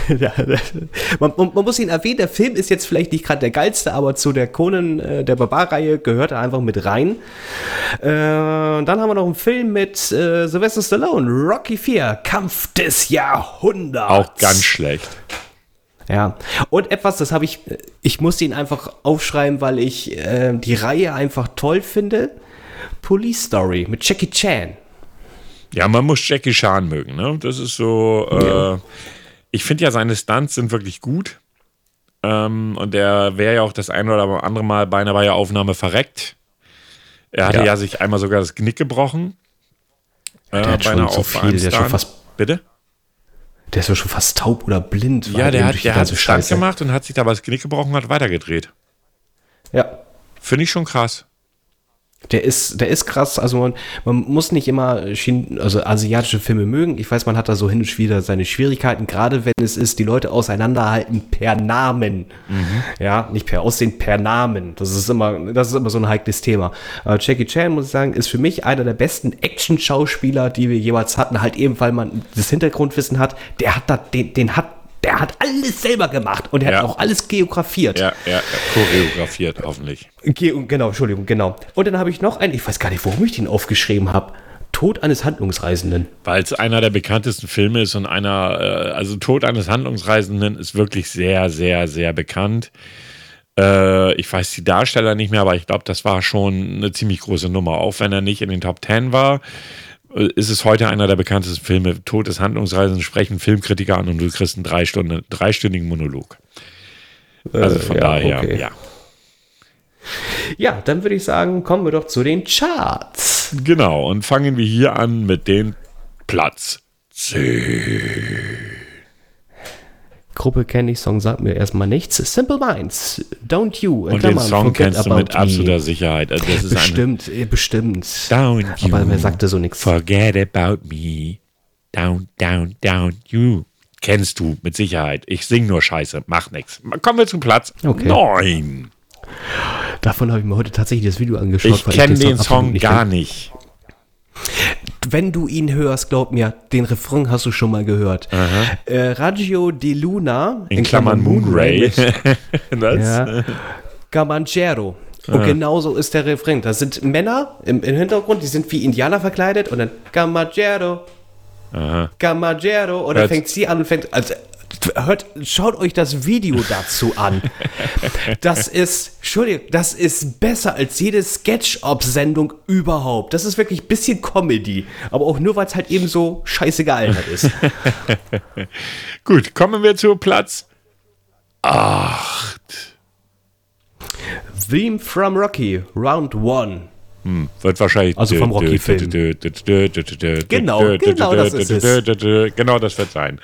Ja, man, man, man muss ihn erwähnen, der Film ist jetzt vielleicht nicht gerade der geilste, aber zu der Conan, äh, der Barbar-Reihe gehört er einfach mit rein. Äh, dann haben wir noch einen Film mit Sylvester Stallone, Rocky 4, Kampf des Jahrhunderts. Auch ganz schlecht. Ja, und etwas, das habe ich, ich musste ihn einfach aufschreiben, weil ich äh, die Reihe einfach toll finde. Police Story mit Jackie Chan. Ja, man muss Jackie Chan mögen, ne? Das ist so. Äh, ich finde ja, seine Stunts sind wirklich gut. Ähm, und der wäre ja auch das ein oder andere Mal bei einer bei der Aufnahme verreckt. Er hatte ja, Ja. sich einmal sogar das Knick gebrochen. Äh, Der hat schon so Auf- bei viel, der schon fast- Bitte? Der ist ja schon fast taub oder blind. Ja, der hat, der hat Scheiße. gemacht und hat sich dabei das Knick gebrochen und hat weitergedreht. Ja. Finde ich schon krass. Der ist, der ist krass. Also man, man muss nicht immer Chin also asiatische Filme mögen. Ich weiß, man hat da so hin und wieder seine Schwierigkeiten, gerade wenn es ist, die Leute auseinanderhalten per Namen. Ja, nicht per Aussehen, per Namen. Das ist immer, das ist immer so ein heikles Thema. Aber Jackie Chan, muss ich sagen, ist für mich einer der besten Action-Schauspieler, die wir jemals hatten. Halt eben, weil man das Hintergrundwissen hat. Der hat da, den, den hat, der hat alles selber gemacht und er Ja. hat auch alles geografiert. Ja, ja, ja. choreografiert, hoffentlich. Ge genau, Entschuldigung, genau. Und dann habe ich noch einen, ich weiß gar nicht, warum ich den aufgeschrieben habe. Tod eines Handlungsreisenden. Weil es einer der bekanntesten Filme ist und einer, äh, also Tod eines Handlungsreisenden ist wirklich sehr, sehr, sehr bekannt. Äh, ich weiß die Darsteller nicht mehr, aber ich glaube, das war schon eine ziemlich große Nummer. Auch wenn er nicht in den Top Ten war, ist es heute einer der bekanntesten Filme. Tod des Handlungsreisenden sprechen Filmkritiker an und du kriegst einen drei Stunden, dreistündigen Monolog. Also von ja, daher, okay. ja. Ja, dann würde ich sagen, kommen wir doch zu den Charts. Genau, und fangen wir hier an mit dem Platz 10. Gruppe kenne ich, Song sagt mir erstmal nichts. Simple Minds, Don't You. Und den Klammern, Song Forget kennst du mit Me. absoluter Sicherheit. Also das ist Bestimmt, eh, bestimmt. Down you. Aber wer sagte so nichts? Forget about me. Down, down, down you. Kennst du mit Sicherheit. Ich sing nur Scheiße. Mach nix. Kommen wir zum Platz Okay. 9. Davon habe ich mir heute tatsächlich das Video angeschaut. Ich kenne den absolut Song nicht gar nicht. Wenn du ihn hörst, glaub mir, den Refrain hast du schon mal gehört. Äh, Radio de Luna, In, Klammern Moonray. mit das, Ja. Gamanchero. Und genauso ist der Refrain. Da sind Männer im, im Hintergrund, die sind wie Indianer verkleidet und dann Gamanchero, Aha. Und dann fängt sie an und fängt. Also, hört, schaut euch das Video dazu an. Das ist, Entschuldigung, das ist besser als jede Sketch-Op-Sendung überhaupt. Das ist wirklich ein bisschen Comedy. Aber auch nur, weil es halt eben so scheiße gealtert ist. Gut, kommen wir zu Platz 8. Theme from Rocky, Round 1. Wird wahrscheinlich. Also vom Rocky-Film. Genau, genau das ist es. Genau das wird sein.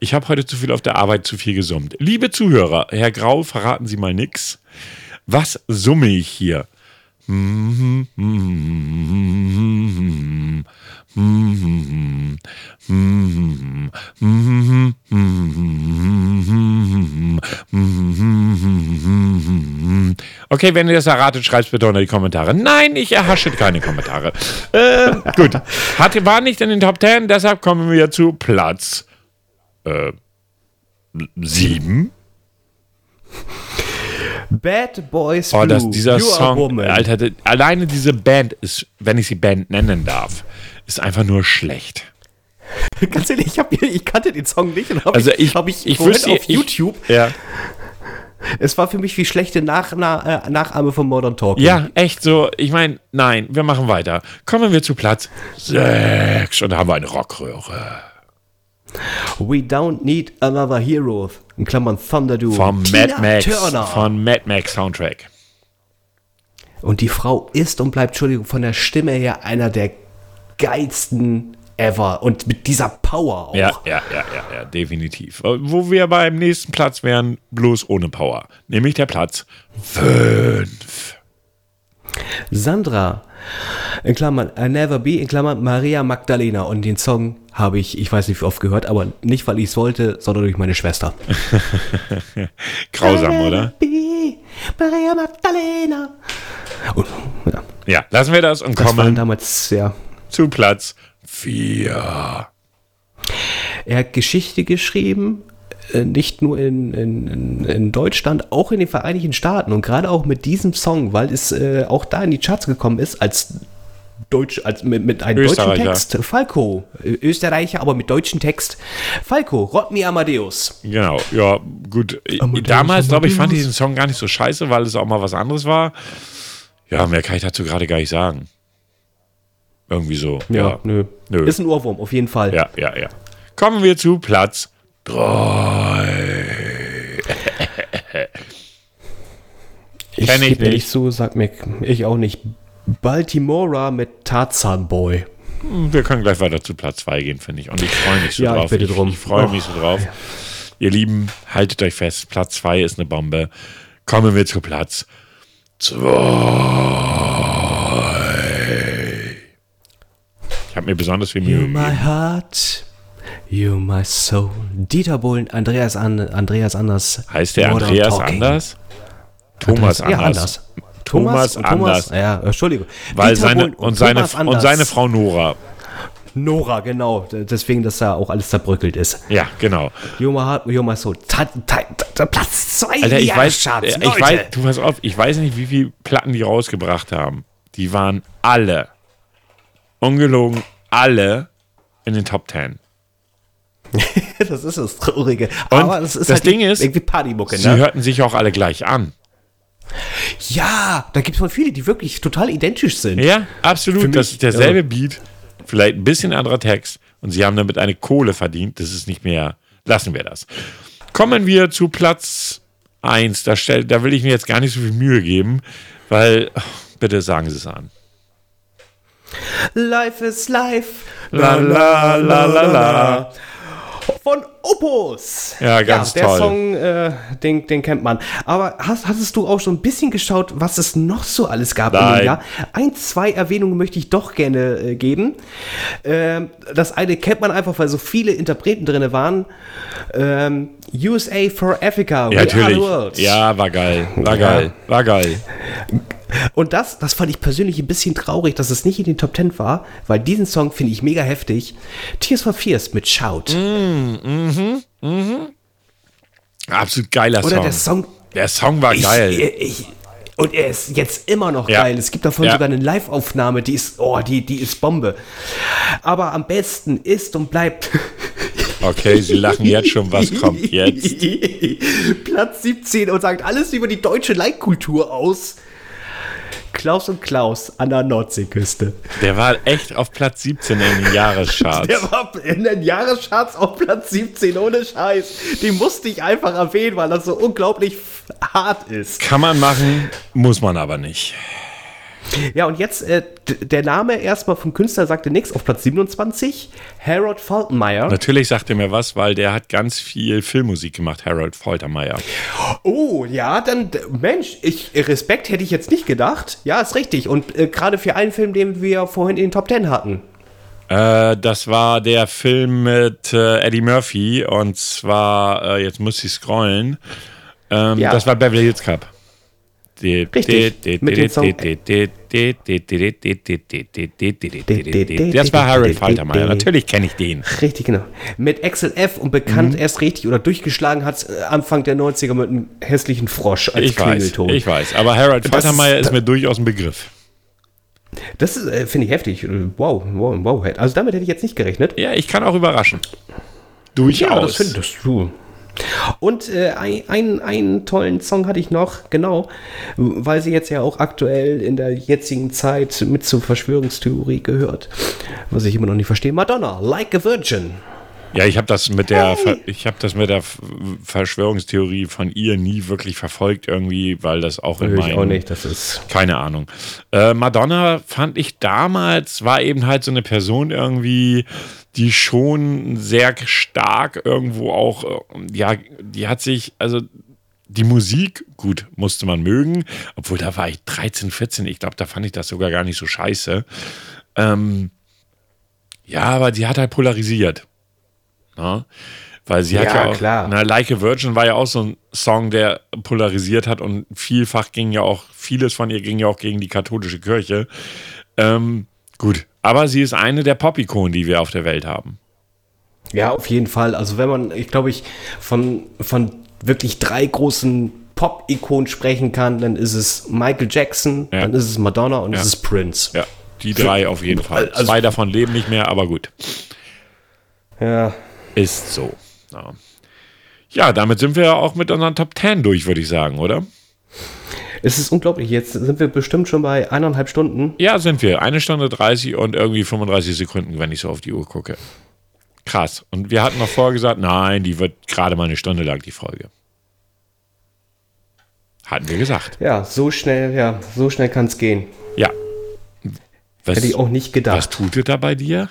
Ich habe heute zu viel auf der Arbeit, zu viel gesummt. Liebe Zuhörer, Herr Grau, verraten Sie mal nix. Was summe ich hier? Okay, wenn ihr das erratet, schreibt bitte unter die Kommentare. Nein, ich erhasche keine Kommentare. Äh, gut. Hat, war nicht in den Top 10, deshalb kommen wir zu Platz äh, 7. Bad Boys Oh, Blue, das, dieser You Are a Song. Alter, d- alleine diese Band ist, wenn ich sie Band nennen darf, ist einfach nur schlecht. Ganz ehrlich, ich, hab, ich kannte den Song nicht und habe Also ich, ich, hab ich, ich wüsste auf ich, YouTube Ja. Es war für mich wie schlechte Nach Na äh, Nachahme von Modern Talking. Ja, echt so. Ich meine, nein, wir machen weiter. Kommen wir zu Platz 6 und da haben wir eine Rockröhre. We don't need another hero. In Klammern Thunderdoo. Vom Tina Mad Max, Turner. von Mad Max Soundtrack. Und die Frau ist und bleibt, Entschuldigung, von der Stimme her einer der geilsten ever. Und mit dieser Power auch. Ja, ja, ja, ja, ja, definitiv. Wo wir beim nächsten Platz wären, bloß ohne Power. Nämlich der Platz 5. Sandra, in Klammern I Never Be, in Klammern Maria Magdalena. Und den Song habe ich, ich weiß nicht wie oft gehört, aber nicht, weil ich es wollte, sondern durch meine Schwester. Grausam, oder? Maria Magdalena. Und, ja, Ja, lassen wir das und das waren kommen damals, ja. zu Platz 4. Er hat Geschichte geschrieben, äh, nicht nur in, in, in- in Deutschland, auch in den Vereinigten Staaten und gerade auch mit diesem Song, weil es äh, auch da in die Charts gekommen ist als Deutsch, als mit, mit einem deutschen. Text. Falco, Österreicher, aber mit deutschem Text. Falco, Rodney Amadeus. Genau, ja, gut. Amadeus, Damals, glaube ich, fand ich diesen Song gar nicht so scheiße, weil es auch mal was anderes war. Ja, mehr kann ich dazu gerade gar nicht sagen. Irgendwie so. Ja, nö. Nö. Ist ein Ohrwurm, auf jeden Fall. ja, ja. ja. Kommen wir zu Platz 3. Ich Kenn ich ehrlich nicht. zu, sag mir, ich auch nicht. Baltimora mit Tarzan Boy. Wir können gleich weiter zu Platz 2 gehen, finde ich. Und ich freue mich so Ja, ich drauf. bitte drum. Ich, freue Oh, mich so drauf. Ihr Lieben, haltet euch fest. Platz 2 ist eine Bombe. Kommen wir zu Platz 2. Ich habe mir besonders viel Mühe You gegeben. my heart, you my soul. Dieter Bohlen, Andreas, An Andreas Anders. Heißt der Modern Andreas Talking. anders? Thomas Ja, anders. Thomas und anders. Ja, Entschuldigung. Weil Dieter seine, und, seine, Thomas und seine Frau Nora. Nora, genau. Deswegen, dass da auch alles zerbröckelt ist. Ja, genau. Soul. Ta ta ta Platz 2 Alter, ich weiß, Charts, äh, ich weiß, du pass auf, ich weiß nicht, wie viele Platten die rausgebracht haben. Die waren alle, ungelogen, alle in den Top Ten. das ist das Traurige. Und Aber das ist das halt Ding ist, irgendwie Partymucke, Sie ne? hörten sich auch alle gleich an. Ja, da gibt es mal viele, die wirklich total identisch sind. Ja, absolut. Das ist derselbe Beat, vielleicht ein bisschen anderer Text. Und sie haben damit eine Kohle verdient. Das ist nicht mehr. Lassen wir das. Kommen wir zu Platz 1. Da, stell, da will ich mir jetzt gar nicht so viel Mühe geben, weil, oh, bitte sagen Sie es an. Life is life. La, la, la, la, la. Von Opus. Ja, ganz der toll. Song, äh, den, den kennt man. Aber hast, hattest du auch schon ein bisschen geschaut, was es noch so alles gab in Nein. dem Jahr? Ein, zwei Erwähnungen möchte ich doch gerne äh, geben. Ähm, das eine kennt man einfach, weil so viele Interpreten drin waren. Ähm, USA for Africa. Ja, natürlich. World. Ja, war geil. War Ja. geil. War geil. Und das, das fand ich persönlich ein bisschen traurig, dass es nicht in den Top Ten war, weil diesen Song finde ich mega heftig. Tears for Fears mit Shout. Absolut geiler Oder Song. der Song. Der Song war Ich, geil. Ich, und er ist jetzt immer noch Ja. geil. Es gibt davon Ja. sogar eine Live-Aufnahme, die ist, oh, die, die ist Bombe. Aber am besten ist und bleibt Okay, Sie lachen jetzt schon. Was kommt jetzt? Platz 17 und sagt alles über die deutsche Leitkultur aus. Klaus und Klaus an der Nordseeküste. Der war echt auf Platz 17 in den Jahrescharts. Der war in den Jahrescharts auf Platz 17, ohne Scheiß. Den musste ich einfach erwähnen, weil das so unglaublich hart ist. Kann man machen, muss man aber nicht. Ja, und jetzt äh, der Name erstmal vom Künstler sagte nichts auf Platz 27. Harold Faltenmeyer. Natürlich sagt er mir was, weil der hat ganz viel Filmmusik gemacht, Harold Faltermeier. Oh, ja, dann, Mensch, ich, Respekt hätte ich jetzt nicht gedacht. Ja, ist richtig. Und äh, gerade für einen Film, den wir vorhin in den Top 10 hatten. Äh, das war der Film mit äh, Eddie Murphy und zwar, äh, jetzt muss ich scrollen, ähm, Ja. das war Beverly Hills Cup. Richtig, mit dem Song- Das war Harold Faltermeier. Natürlich kenne ich den. Richtig, genau. Mit Axel F. und bekannt erst richtig oder durchgeschlagen hat äh, Anfang der 90er mit einem hässlichen Frosch als Ich weiß, Klingelton. ich weiß. Aber Harold Faltermeier ist mir durchaus ein Begriff. Das äh, finde ich heftig. Äh, Wow, wow, wow. Also damit hätte ich jetzt nicht gerechnet. Ja, ich kann auch überraschen. Durchaus. Ja, das finde das du. Und äh, ein, ein, einen tollen Song hatte ich noch, genau, weil sie jetzt ja auch aktuell in der jetzigen Zeit mit zur Verschwörungstheorie gehört. Was ich immer noch nicht verstehe. Madonna, Like a Virgin. Ja, ich habe das mit der hey. ich habe das mit der Verschwörungstheorie von ihr nie wirklich verfolgt irgendwie, weil das auch in meinem auch nicht, das ist keine Ahnung. Äh, Madonna fand ich damals war eben halt so eine Person irgendwie, die schon sehr stark irgendwo auch äh, ja, die hat sich also die Musik, gut, musste man mögen, obwohl da war ich 13, 14, ich glaube, da fand ich das sogar gar nicht so scheiße. Ähm, ja, aber die hat halt polarisiert. Ne? Weil sie ja, hat ja auch, klar. Na, like a Virgin war ja auch so ein Song, der polarisiert hat und vielfach ging ja auch, vieles von ihr ging ja auch gegen die katholische Kirche. Ähm, gut, aber sie ist eine der Pop-Ikonen, die wir auf der Welt haben. Ja, auf jeden Fall. Also wenn man, ich glaube, ich von, von wirklich drei großen Pop-Ikonen sprechen kann, dann ist es Michael Jackson, ja. dann ist es Madonna und ja. es ist Prince. Ja, die drei auf jeden Fall. Also, Zwei davon leben nicht mehr, aber gut. Ja, ist so. Ja. ja, damit sind wir ja auch mit unseren Top 10 durch, würde ich sagen, oder? Es ist unglaublich. Jetzt sind wir bestimmt schon bei eineinhalb Stunden. Ja, sind wir. Eine Stunde 30 und irgendwie 35 Sekunden, wenn ich so auf die Uhr gucke. Krass. Und wir hatten noch vorher gesagt, nein, die wird gerade mal eine Stunde lang, die Folge. Hatten wir gesagt. Ja, so schnell, ja, so schnell kann es gehen. Ja. Was, Hätte ich auch nicht gedacht. Was tut ihr da bei dir?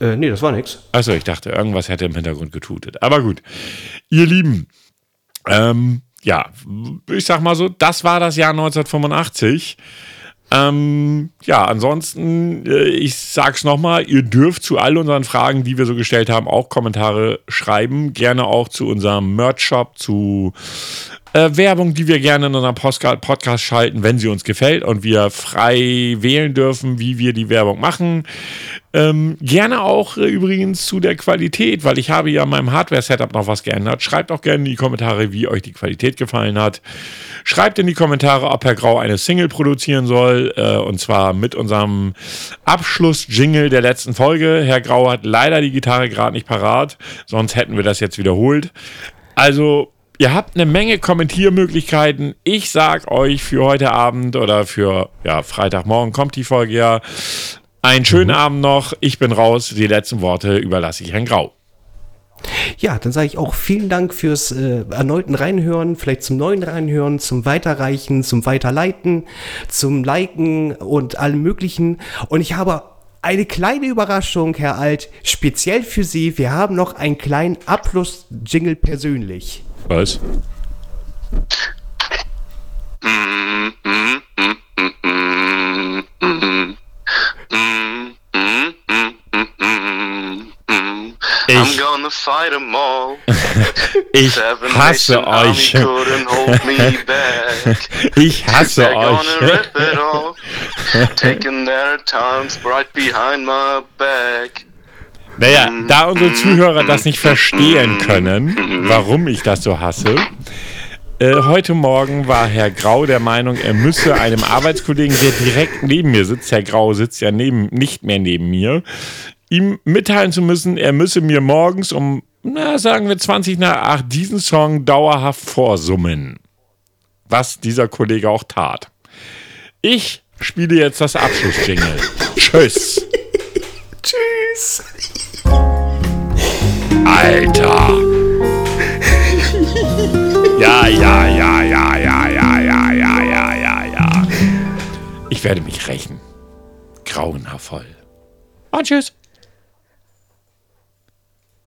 Äh, nee, das war nichts. Achso, ich dachte, irgendwas hätte im Hintergrund getutet. Aber gut. Ihr Lieben, ähm, ja, ich sag mal so, das war das Jahr 1985. Ähm, ja, ansonsten, äh, ich sag's nochmal, ihr dürft zu all unseren Fragen, die wir so gestellt haben, auch Kommentare schreiben. Gerne auch zu unserem Merch-Shop, zu äh, Werbung, die wir gerne in unserem Podcast schalten, wenn sie uns gefällt und wir frei wählen dürfen, wie wir die Werbung machen. Ähm, gerne auch äh, übrigens zu der Qualität, weil ich habe ja meinem Hardware-Setup noch was geändert. Schreibt auch gerne in die Kommentare, wie euch die Qualität gefallen hat. Schreibt in die Kommentare, ob Herr Grau eine Single produzieren soll, äh, und zwar mit unserem Abschluss-Jingle der letzten Folge. Herr Grau hat leider die Gitarre gerade nicht parat, sonst hätten wir das jetzt wiederholt. Also Ihr habt eine Menge Kommentiermöglichkeiten. Ich sag euch für heute Abend oder für ja, Freitagmorgen kommt die Folge ja. Einen schönen mhm. Abend noch. Ich bin raus. Die letzten Worte überlasse ich Herrn Grau. Ja, dann sage ich auch vielen Dank fürs äh, erneuten Reinhören, vielleicht zum neuen Reinhören, zum Weiterreichen, zum Weiterleiten, zum Liken und allem Möglichen. Und ich habe eine kleine Überraschung, Herr Alt, speziell für Sie. Wir haben noch einen kleinen Abschluss-Jingle persönlich. Was? Ich, ich hasse euch. I'm going the side of all Ich hasse euch. Taking their times right behind my back. Naja, da unsere Zuhörer das nicht verstehen können, warum ich das so hasse, äh, heute Morgen war Herr Grau der Meinung, er müsse einem Arbeitskollegen, der direkt neben mir sitzt, Herr Grau sitzt ja neben, nicht mehr neben mir, ihm mitteilen zu müssen, er müsse mir morgens um, na, sagen wir 20 nach 8 diesen Song dauerhaft vorsummen. Was dieser Kollege auch tat. Ich spiele jetzt das Abschlussjingle. Tschüss. Tschüss. Alter. Ja, ja, ja, ja, ja, ja, ja, ja, ja, ja, ja. Ich werde mich rächen. Grauenvoll. Und tschüss.